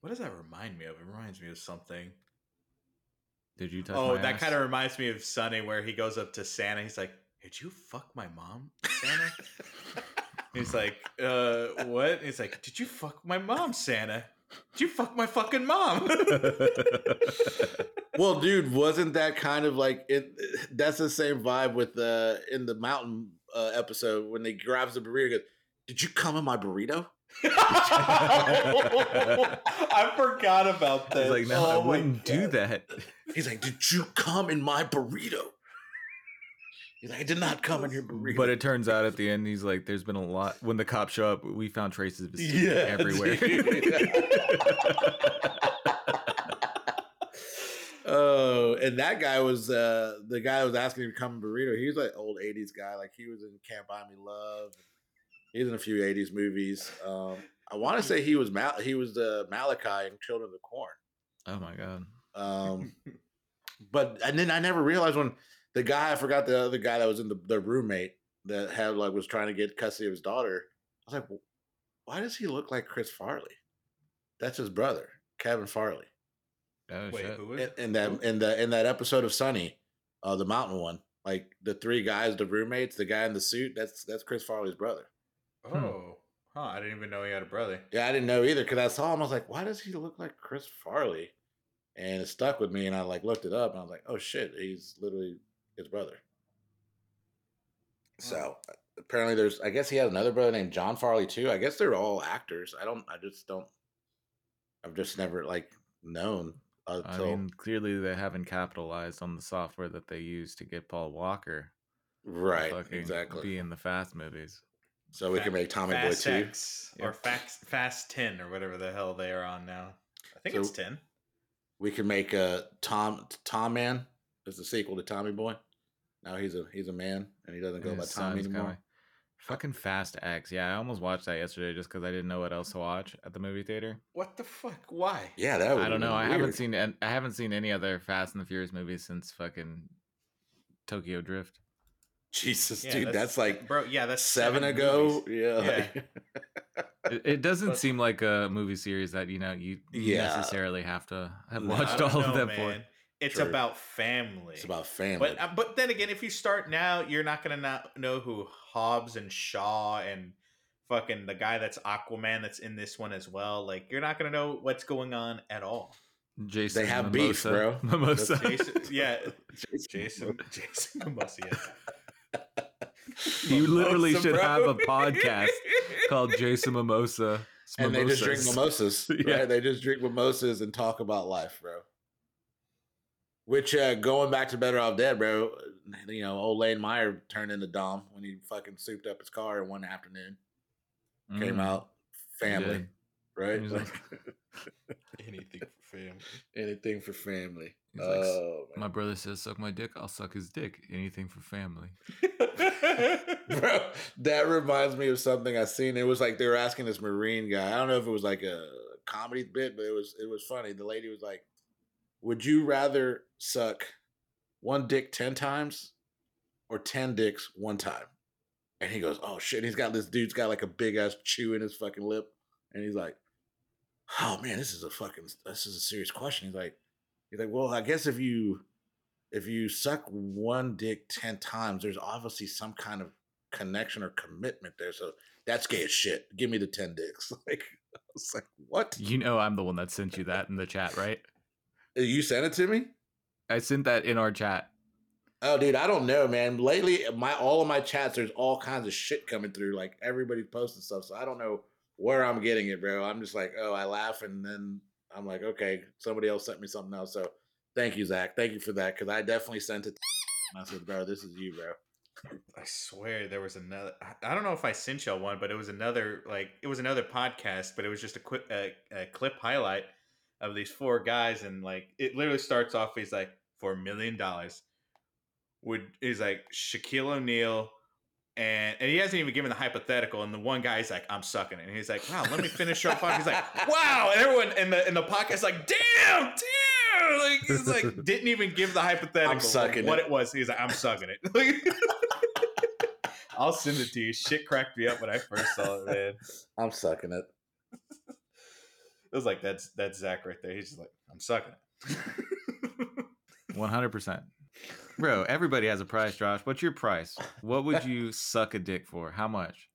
what does that remind me of? It reminds me of something. Did you touch? Oh, that kind of reminds me of Sunny, where he goes up to Santa. He's like, "Did you fuck my mom, Santa?" he's like, "Uh, what?" He's like, "Did you fuck my mom, Santa?" Did you fuck my fucking mom? well, dude, wasn't that kind of like it? That's the same vibe with the uh, in the mountain uh, episode when they grabs the burrito. Goes, Did you come in my burrito? I forgot about that. He's like, no, oh I wouldn't do that. He's like, did you come in my burrito? He's like, I did not come in your burrito. But it turns out at the end, he's like, there's been a lot. When the cops show up, we found traces of his yeah, everywhere. oh, and that guy was uh, the guy that was asking him to come burrito. He was like old '80s guy, like he was in Can't Buy Me Love. He's in a few '80s movies. Um, I want to say he was Mal- he was uh, Malachi in Children of the Corn. Oh my god. Um, but and then I never realized when the guy I forgot the other guy that was in the, the roommate that had like was trying to get custody of his daughter. I was like, why does he look like Chris Farley? That's his brother, Kevin Farley. Oh Wait, shit. Who is in, in that in the in that episode of Sunny, uh, the mountain one, like the three guys, the roommates, the guy in the suit, that's that's Chris Farley's brother. Hmm. Oh, huh. I didn't even know he had a brother. Yeah, I didn't know either because I saw him. I was like, why does he look like Chris Farley? And it stuck with me, and I like looked it up, and I was like, oh shit, he's literally his brother. Hmm. So uh, apparently, there's. I guess he has another brother named John Farley too. I guess they're all actors. I don't. I just don't. I've just never like known. Until, I mean, clearly they haven't capitalized on the software that they use to get Paul Walker. Right. Exactly. Be in the Fast movies. So we can make Tommy Boy two X or Fast Fast Ten or whatever the hell they are on now. I think so it's ten. We can make a Tom Tom Man as the sequel to Tommy Boy. Now he's a he's a man and he doesn't go by Tommy anymore. Coming. Fucking Fast X. Yeah, I almost watched that yesterday just because I didn't know what else to watch at the movie theater. What the fuck? Why? Yeah, that I don't know. I haven't seen I haven't seen any other Fast and the Furious movies since fucking Tokyo Drift. Jesus, yeah, dude, that's, that's, like bro. Yeah, that's seven, seven ago. Movies. Yeah, yeah. it, it, doesn't but, seem like a movie series that you know you yeah. necessarily have to have watched all know, of them man. for. It's True. about family. It's about family. But uh, but then again, if you start now, you're not gonna not know who Hobbs and Shaw and fucking the guy that's Aquaman that's in this one as well. Like you're not gonna know what's going on at all. Jason, they have Mimosa. beef, bro. Mimosa, Jason, yeah, Jason, Jason Mimosa. Yeah. You literally Mimosa, should bro. have a podcast called Jason Mimosa. And they just drink mimosas. yeah. Right? They just drink mimosas and talk about life, bro. Which uh, going back to Better Off Dead, bro. You know, old Lane Meyer turned into Dom when he fucking souped up his car in one afternoon. Came Mm. out family, did. right? He Like, Anything for family. anything for family. He's like, oh, My brother says, "Suck my dick." I'll suck his dick. Anything for family. bro, that reminds me of something I seen. It was like they were asking this Marine guy. I don't know if it was like a comedy bit, but it was it was funny. The lady was like, "Would you rather suck one dick ten times or ten dicks one time?" And he goes, "Oh shit!" He's got this dude's got like a big ass chew in his fucking lip, and he's like, "Oh man, this is a fucking this is a serious question." He's like, "He's like, well, I guess if you." if you suck one dick 10 times, there's obviously some kind of connection or commitment there. So that's gay as shit. Give me the 10 dicks. Like, I was like, what? You know, I'm the one that sent you that in the chat, right? Uh, you sent it to me? I sent that in our chat. Oh, dude, I don't know, man. Lately, my all of my chats, there's all kinds of shit coming through. Like everybody's posting stuff. So I don't know where I'm getting it, bro. I'm just like, oh, I laugh and then I'm like, okay, somebody else sent me something else. So thank you, Zach. Thank you for that. Cause I definitely sent it. And I said, bro, this is you, bro. I swear there was another. I- I don't know if I sent y'all one, but it was another like it was another podcast, but it was just a quick a, a clip highlight of these four guys, and like it literally starts off. He's like, for a million dollars, would he's like Shaquille O'Neal, and and he hasn't even given the hypothetical, and the one guy's like, I'm sucking it, and he's like, wow, let me finish up. He's like, wow, and everyone in the in the podcast like, damn, damn, like he's like didn't even give the hypothetical. of sucking what it. it was. He's like, I'm sucking it. Like, I'll send it to you. Shit cracked me up when I first saw it, man. I'm sucking it. It was like that's that's Zach right there. He's just like, I'm sucking it. 100%. Bro, everybody has a price, Josh. What's your price? What would you suck a dick for? How much?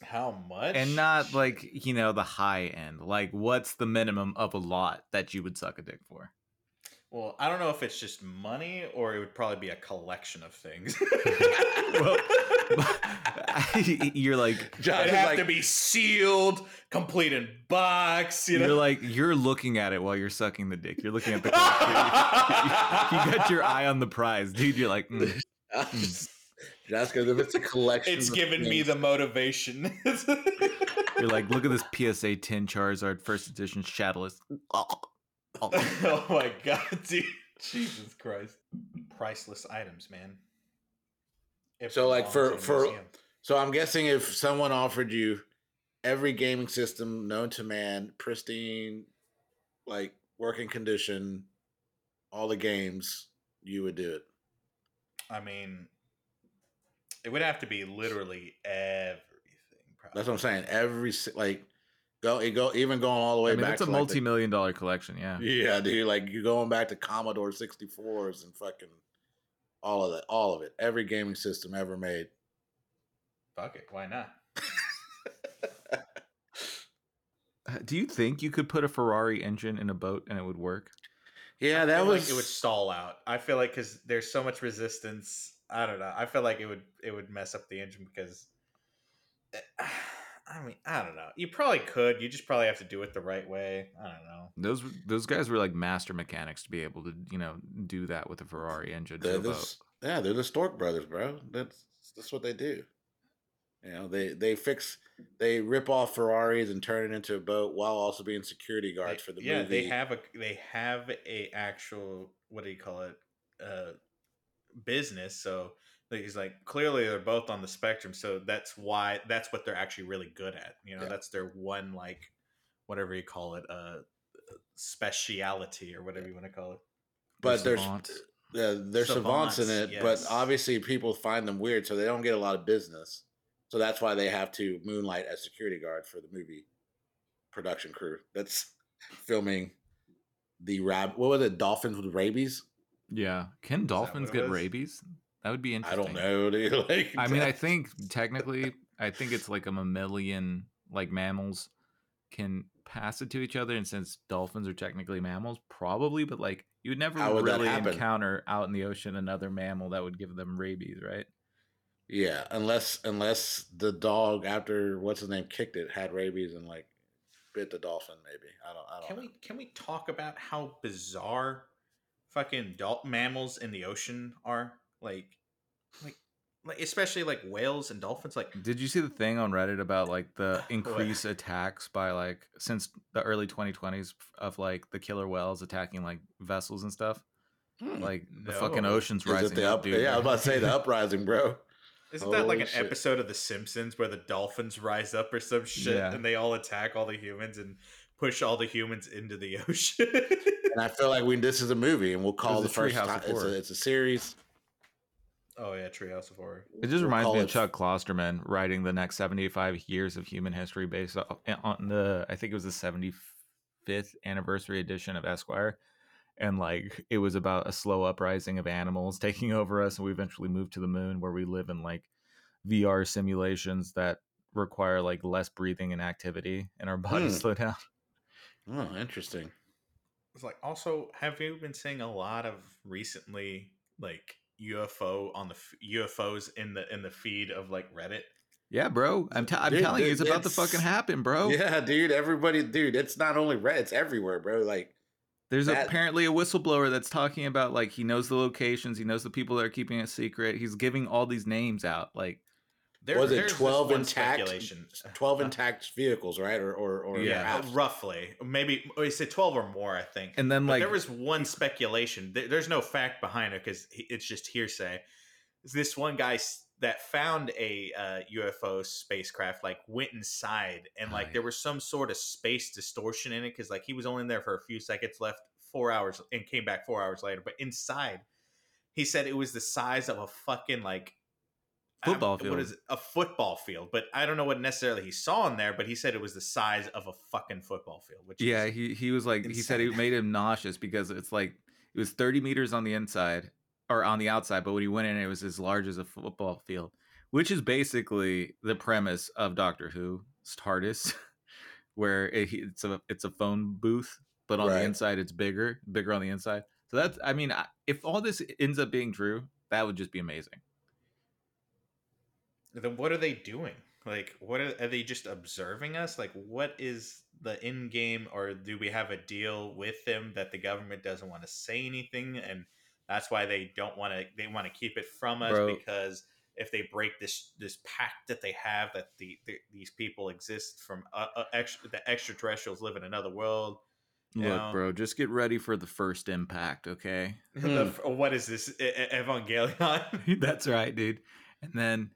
How much? And not like, you know, the high end. Like, what's the minimum of a lot that you would suck a dick for? Well, I don't know if it's just money or it would probably be a collection of things. Well, You're like, Josh It'd is have like, to be sealed, complete in box. You know, you're like, you're looking at it while you're sucking the dick. You're looking at the you, you got your eye on the prize, dude. You're like, mm. Josh goes, if it's a collection, it's of giving me the motivation. you're like, look at this PSA 10 Charizard first edition Shadowless. oh Oh my god, dude! Jesus Christ! Priceless items, man. It So, like, for- belongs in a for- museum. So I'm guessing if someone offered you every gaming system known to man, pristine, like working condition, all the games, you would do it. I mean, it would have to be literally everything. Probably. That's what I'm saying. Every like go it go even going all the way I mean, back. it's a to, like, multi million dollar collection. Yeah. Yeah, dude. Like you're going back to Commodore 64s and fucking all of that, all of it. Every gaming system ever made. Fuck it. Why not? Do you think you could put a Ferrari engine in a boat and it would work? Yeah, I that feel was like it would stall out. I feel like because there's so much resistance. I don't know. I feel like it would it would mess up the engine because. Eh, I mean, I don't know. You probably could. You just probably have to do it the right way. I don't know. Those those guys were like master mechanics to be able to you know do that with a Ferrari engine. they're a the, yeah, they're the Stork brothers, bro. That's that's what they do. You know, they they fix they rip off Ferraris and turn it into a boat while also being security guards They- for the yeah, movie. they have a they have a actual what do you call it uh business. So like, he's like clearly they're both on the spectrum. So that's why that's what they're actually really good at. You know, Yeah. that's their one like whatever you call it uh speciality or whatever you want to call it. but They're there's savants. yeah, there's savants in Savants, it, but obviously people find them weird, so they don't get a lot of business. So that's why they have to moonlight as security guard for the movie production crew. That's filming the rab. What was it? Dolphins with rabies? Yeah, can dolphins get was? rabies? That would be interesting. I don't know. Dude. Like, I mean, I think technically, I think it's like a mammalian, like mammals can pass it to each other, and since dolphins are technically mammals, probably, but like you would never would really encounter out in the ocean another mammal that would give them rabies, right? Yeah, unless unless the dog after what's his name kicked it had rabies and like bit the dolphin. Maybe I don't. I don't Can know. we can we talk about how bizarre fucking adult mammals in the ocean are like like like especially like whales and dolphins like Did you see the thing on Reddit about like the increased attacks by like since the early 2020s of like the killer whales attacking like vessels and stuff? Hmm. Like the fucking No. ocean's Is it rising the up, up? dude. Yeah, I was about to say the uprising, bro. isn't that like an shit. episode of the simpsons where the dolphins rise up or some shit Yeah. and they all attack all the humans and push all the humans into the ocean And I feel like we this is a movie, and we'll call There's the first Treehouse time. It's a, it's a series. Oh yeah treehouse of horror It just reminds call me of Chuck Klosterman writing the next 75 years of human history based on the, I think it was the 75th anniversary edition of Esquire. And like it was about a slow uprising of animals taking over us. And we eventually moved to the moon where we live in like VR simulations that require like less breathing and activity and our bodies Hmm. slow down. Oh, interesting. it's like also have you been seeing a lot of recently like ufo on the f- ufos in the in the feed of like reddit Yeah, bro. I'm, t- I'm Dude, telling you, dude, it's about to fucking happen, bro. Yeah, dude. Everybody, dude. It's not only red; it's everywhere, bro. Like, There's That- apparently a whistleblower that's talking about like he knows the locations, he knows the people that are keeping it secret. He's giving all these names out. Like there, was it there's this twelve one intact? speculation Twelve Uh, intact vehicles, right? Or or or yeah, crafts? roughly maybe he said 12 or more i think and then But like there was one speculation. There's no fact behind it because it's just hearsay. This one guy that found a uh, UFO spacecraft like went inside and Oh, like yeah. there was some sort of space distortion in it because like he was only in there for a few seconds left, four hours, and came back four hours later. But inside, he said it was the size of a fucking like um, Football field. What is it? A football field. But I don't know what necessarily he saw in there. But he said it was the size of a fucking football field. Which yeah, is, he he was like he said it made him nauseous because it's like it was 30 meters on the inside or on the outside, but when he went in, it was as large as a football field, which is basically the premise of Doctor Who TARDIS, where it, it's a it's a phone booth, but on Right. the inside it's bigger, bigger on the inside. So that's I mean, if all this ends up being true, that would just be amazing. Then what are they doing? Like, what are, are they just observing us? Like, what is the end game, or do we have a deal with them that the government doesn't want to say anything, and that's why they don't want to? They want to keep it from us Bro. because if they break this this pact that they have that the, the these people exist from uh, uh, extra, the extraterrestrials live in another world. Look, Yeah. bro, just get ready for the first impact, okay? The, what is this Evangelion? That's right, dude. And then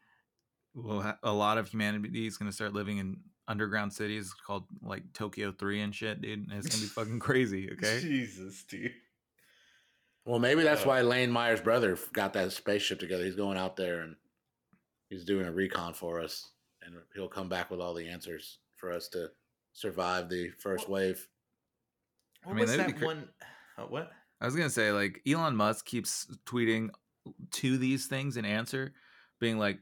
we'll ha- a lot of humanity is going to start living in underground cities called like Tokyo 3 and shit, dude. And it's going to be fucking crazy, okay? Jesus, dude. Well, maybe that's Uh, why Lane Meyer's brother got that spaceship together. He's going out there and he's doing a recon for us, and he'll come back with all the answers for us to survive the first Well- wave. What mean, was that'd be one? Uh, what? I was going to say like Elon Musk keeps tweeting to these things in answer being like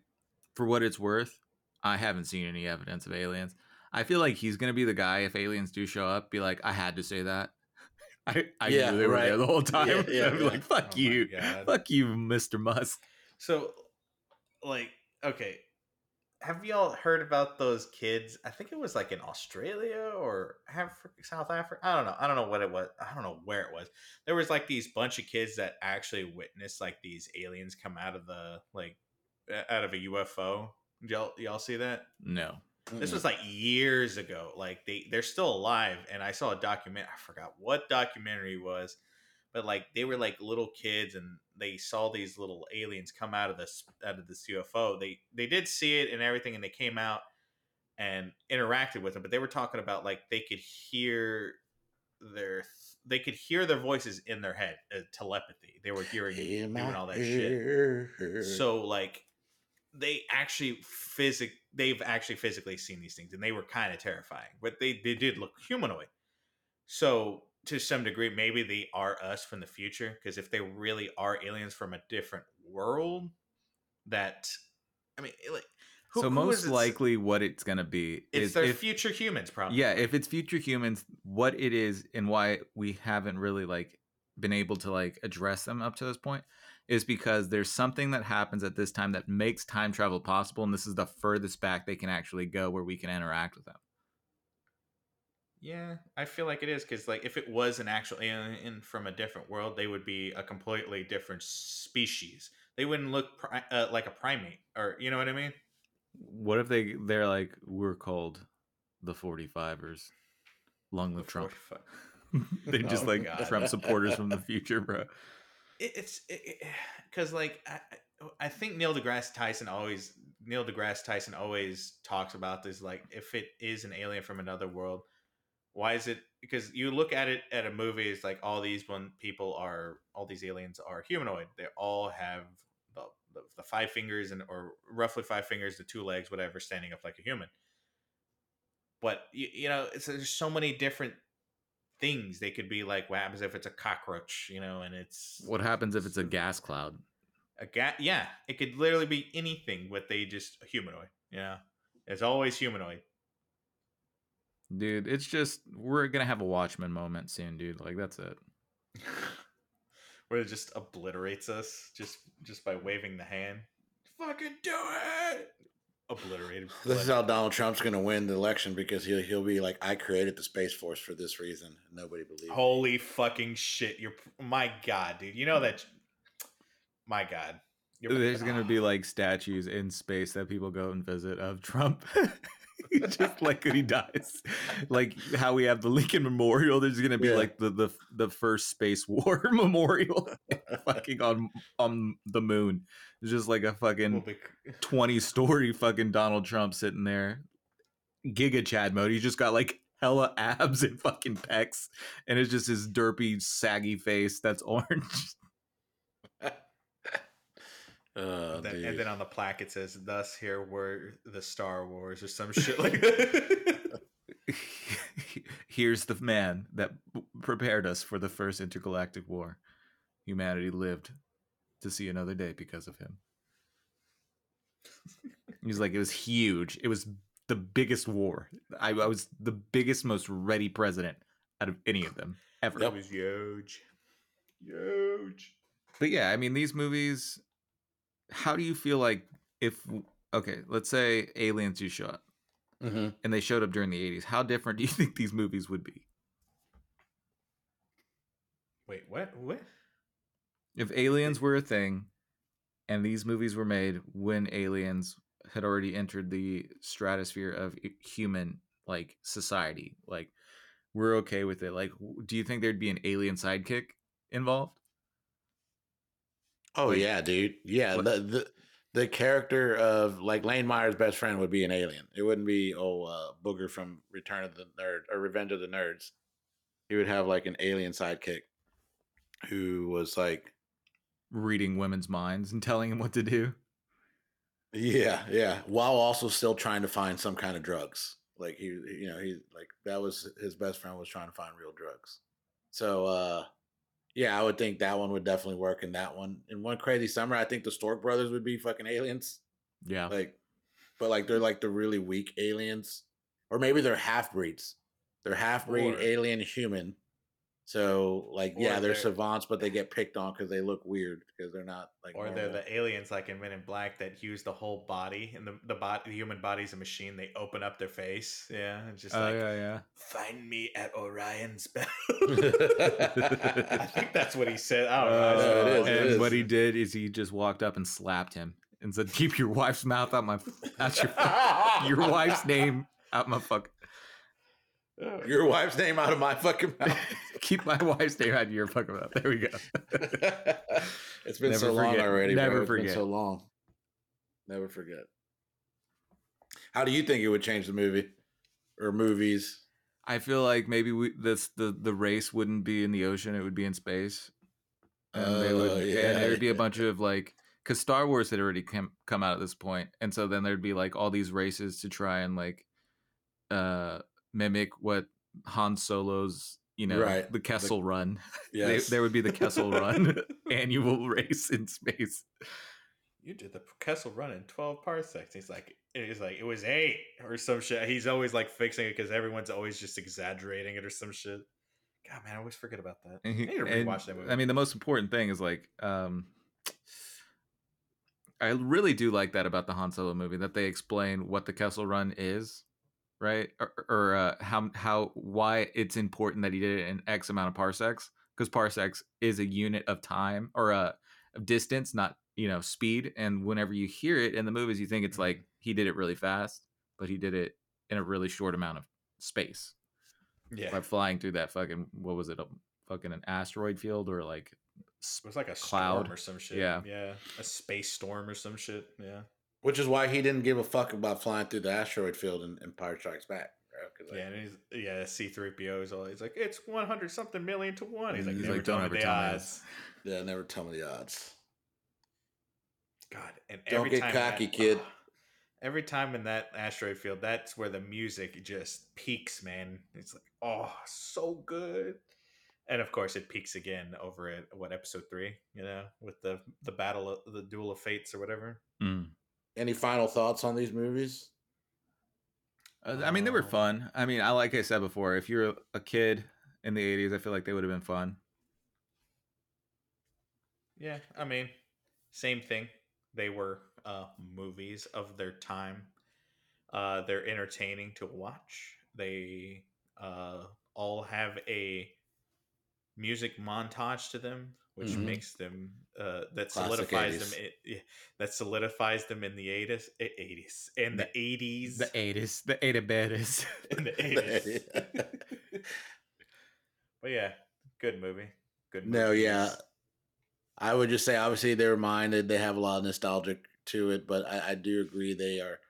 for what it's worth, I haven't seen any evidence of aliens. I feel like he's going to be the guy if aliens do show up be like I had to say that. I, I Yeah, knew they were there right. the whole time. Yeah, yeah, I'd be yeah. like, fuck Oh you. Fuck you, Mr. Musk. So, like, okay, have y'all heard about those kids? I think it was like in Australia or Africa, South Africa. I don't know. I don't know what it was. I don't know where it was. There was like these bunch of kids that actually witnessed like these aliens come out of the like out of a UFO. Did y'all y'all see that? No. This was like years ago. Like they they're still alive, and I saw a document. I forgot what documentary it was, but like they were like little kids, and they saw these little aliens come out of this out of this UFO. They they did see it and everything, and they came out and interacted with them. But they were talking about like they could hear their they could hear their voices in their head, uh, telepathy. They were hearing doing all that shit so like they actually physic they've actually physically seen these things and they were kind of terrifying but they they did look humanoid. So to some degree maybe they are us from the future because if they really are aliens from a different world that i mean like who- so who most likely what it's going to be it's is their if, future humans probably. Yeah if it's future humans what it is and why we haven't really like been able to like address them up to this point is because there's something that happens at this time that makes time travel possible and this is the furthest back they can actually go where we can interact with them Yeah, I feel like it is because, like, if it was an actual alien from a different world, they would be a completely different species. They wouldn't look pri- uh, like a primate, or you know what I mean? What if they they're like we're called the 45ers? Long live Trump. 45. They're just Oh, like God. Trump supporters from the future, bro. It, it's because, like, I, I think Neil deGrasse Tyson always Neil deGrasse Tyson always talks about this. Like, if it is an alien from another world, why is it? Because you look at it at a movie, it's like all these one people are all these aliens are humanoid. They all have the, the, the five fingers and or roughly five fingers, the two legs, whatever, standing up like a human. But you, you know, there's so many different things they could be like. What happens if it's a cockroach? You know, and it's What happens if it's a gas cloud? a gas, yeah, it could literally be anything, but they just a humanoid. Yeah, it's always humanoid. Dude, it's just we're gonna have a Watchmen moment soon, dude. Like that's it. Where it just obliterates us just just by waving the hand. Fucking do it! Obliterated. This is how Donald Trump's going to win the election because he'll he'll be like, I created the space force for this reason. Nobody believes. me." Holy fucking shit! You're my god, dude. You know that. My god. You're- There's gonna be like statues in space that people go and visit of Trump. just like when he dies. Like how we have the Lincoln Memorial, there's gonna be Yeah. like the, the the first space war memorial fucking on on the moon. It's just like a fucking 20 story fucking Donald Trump sitting there. Giga Chad mode. He's just got like hella abs and fucking pecs. And it's just his derpy, saggy face that's orange. Oh, Then- and then on the plaque it says, "Thus here were the Star Wars" or some shit like that. Here's the man that prepared us for the first intergalactic war. Humanity lived to see another day because of him. He's like, it was huge. It was the biggest war. I, I was the biggest, most ready president out of any of them ever. It was huge, huge. But yeah, I mean, these movies. How do you feel like if okay, let's say aliens you shot up Mhm. and they showed up during the '80s? How different do you think these movies would be? Wait, what? What? If aliens were a thing and these movies were made when aliens had already entered the stratosphere of human like society, like we're okay with it. Like, do you think there'd be an alien sidekick involved? Oh Like- yeah, dude. Yeah, What- the, the the character of like Lane Meyer's best friend would be an alien. It wouldn't be oh uh, Booger from Return of the Nerd or Revenge of the Nerds. He would have like an alien sidekick who was like, Reading women's minds and telling them what to do. yeah, yeah, while also still trying to find some kind of drugs. Like he, you know, he like that was his best friend was trying to find real drugs. So uh yeah, I would think that one would definitely work in that one. In one crazy summer, I think the Stork brothers would be fucking aliens. Yeah. like but like they're like the really weak aliens or maybe they're half breeds they're half breed alien human so like Or yeah they're, they're- savants but they get picked on because they look weird because they're not like Or they're the aliens like in Men in Black that use the whole body, and the the body, the human body's a machine. They open up their face. Yeah, it's just Oh like yeah, yeah. find me at Orion's belt. I think that's what he said. I don't know. Uh, don't it know. is, and is. what he did is he just walked up and slapped him and said, "Keep your wife's mouth out of my out your your wife's name out my fuck. your wife's name out of my fucking mouth Keep my wife's name out of your fucking mouth." There we go. it's been Never so long forget. already Never bro. It's been forget. so long never forget how do you think it would change the movie or movies I feel like maybe we this the the race wouldn't be in the ocean; it would be in space, and they Oh, would yeah, and there'd be a bunch of like because Star Wars had already come come out at this point, and so then there'd be like all these races to try and like uh mimic what Han Solo's you know Right. the Kessel Run. yes They, there would be the Kessel Run annual race in space. you did the Kessel run in 12 parsecs. He's like, he's like, it was eight or some shit. He's always like fixing it because everyone's always just exaggerating it or some shit. God, man, I always forget about that. I need to rewatch that movie. I mean, the most important thing is like, um, I really do like that about the Han Solo movie that they explain what the Kessel Run is, right? Or, or uh, how how why it's important that he did it in X amount of parsecs because parsecs is a unit of time or a of distance, not you know speed. And whenever you hear it in the movies, you think it's like Mm-hmm. he did it really fast, but he did it in a really short amount of space Yeah, by flying through that fucking what was it a fucking an asteroid field or like it was like a cloud. storm or some shit. Yeah. yeah, a space storm or some shit. Yeah, Which is why he didn't give a fuck about flying through the asteroid field in, Empire Strikes Back. Right? like, yeah, and he's yeah. C three PO is always like, it's one hundred something million to one. He's like, He's never like, tell "Don't me the tell me yeah, never tell me the odds. God, and Don't get cocky, that- kid. Every time in that asteroid field, that's where the music just peaks, man. It's like, oh, so good. And of course, it peaks again over at what episode three, you know, with the the battle, of, the duel of fates or whatever. mm. Any final thoughts on these movies? Uh, I mean, they were Um, fun. I mean, I like I said before, if you're a kid in the '80s, I feel like they would have been fun. Yeah, I mean, same thing. They were uh, movies of their time. Uh, they're entertaining to watch. They uh, all have a music montage to them, which Mhm. makes them uh, that Classic solidifies 80s. them. i- yeah, that solidifies them in the eighties, eighties, in the eighties, The '80s, the '80 baddies. in the eighties. but yeah, good movie. Good. No, yeah. I would just say, obviously, they're reminded they have a lot of nostalgic to it, but I, I do agree they are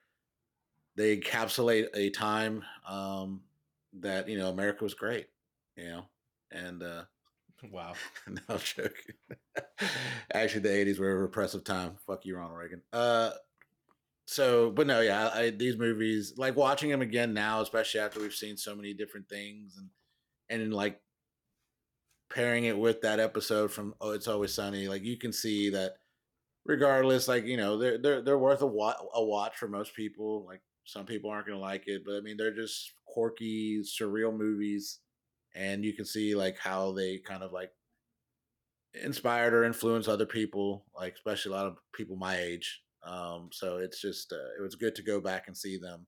they encapsulate a time um, that you know America was great, you know, and uh, Wow. no I'm. Actually, the '80s were a repressive time. Fuck you, Ronald Reagan. Uh, so, but no, yeah, I, these movies, like watching them again now, especially after we've seen so many different things, and and in like pairing it with that episode from Oh, It's Always Sunny, like you can see that regardless, like you know, they're they're they're worth a, wa- a watch for most people. Like some people aren't gonna like it, but I mean, they're just quirky, surreal movies, and you can see like how they kind of like inspired or influenced other people, like especially a lot of people my age. Um, so it's just uh, it was good to go back and see them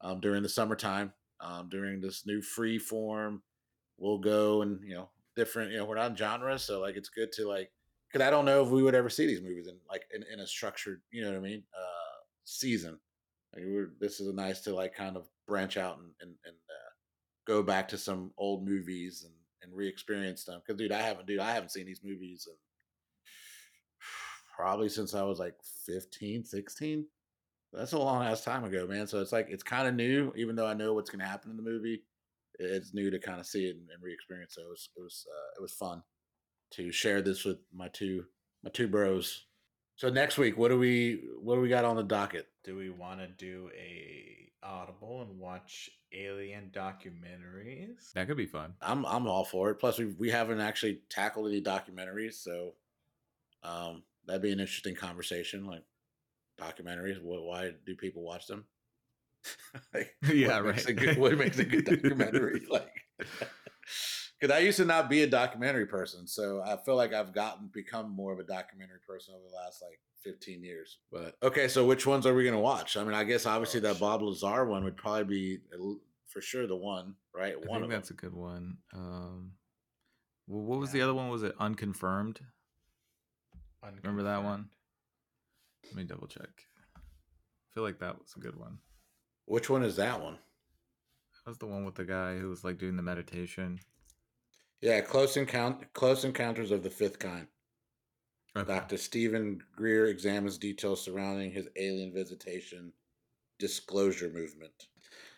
um, during the summertime, um, during this new free form. We'll go and you know different. You know we're not in genres, so like it's good to like because I don't know if we would ever see these movies in like in, in a structured, you know what I mean, uh, season. Like this is a nice to like kind of branch out and and, and uh, go back to some old movies and and re-experience them. Because dude, I haven't, dude, I haven't seen these movies probably since I was like 15, 16. That's a long ass time ago, man. So it's like it's kind of new, even though I know what's gonna happen in the movie. It's new to kind of see it and, and re-experience. So it was it was uh, it was fun to share this with my two my two bros. So next week, what do we what do we got on the docket? Do we want to do a audible and watch alien documentaries? That could be fun. I'm I'm all for it. Plus, we we haven't actually tackled any documentaries, so um, that'd be an interesting conversation. Like documentaries, what, why do people watch them? Like, Yeah, what makes. A good, what makes a good documentary? like, because I used to not be a documentary person, so I feel like I've gotten become more of a documentary person over the last like 15 years. But okay, so which ones are we gonna watch? I mean, I guess obviously that. Bob Lazar one would probably be for sure the one, right? I one think that's them. a good one. Um, well, what was the other one? Was it unconfirmed? Remember that one? Let me double check. I feel like that was a good one. Which one is that one? That was the one with the guy who was like doing the meditation. Yeah, close encounter, close encounters of the fifth kind. Okay. Dr. Steven Greer examines details surrounding his alien visitation disclosure movement.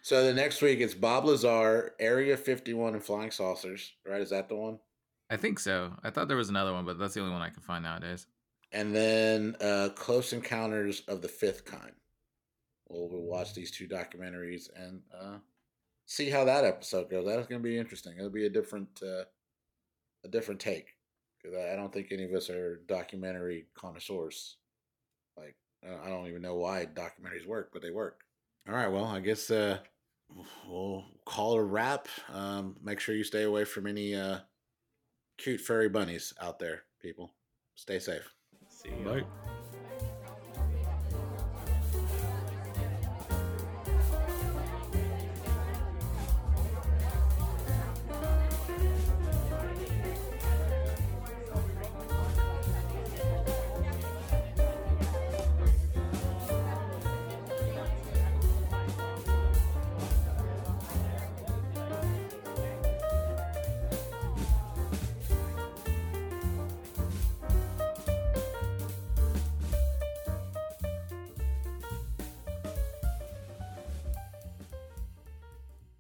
So the next week it's Bob Lazar, Area 51 and Flying Saucers, right? Is that the one? I think so. I thought there was another one, but that's the only one I can find nowadays. And then uh, Close Encounters of the Fifth Kind. We'll, we'll watch these two documentaries and uh, see how that episode goes. That's going to be interesting. It'll be a different, uh, a different take I I don't think any of us are documentary connoisseurs. Like I I don't even know why documentaries work, but they work. All right, well, I guess uh, we'll call it a wrap. Um, make sure you stay away from any uh, cute furry bunnies out there, people. Stay safe. See you. Bye.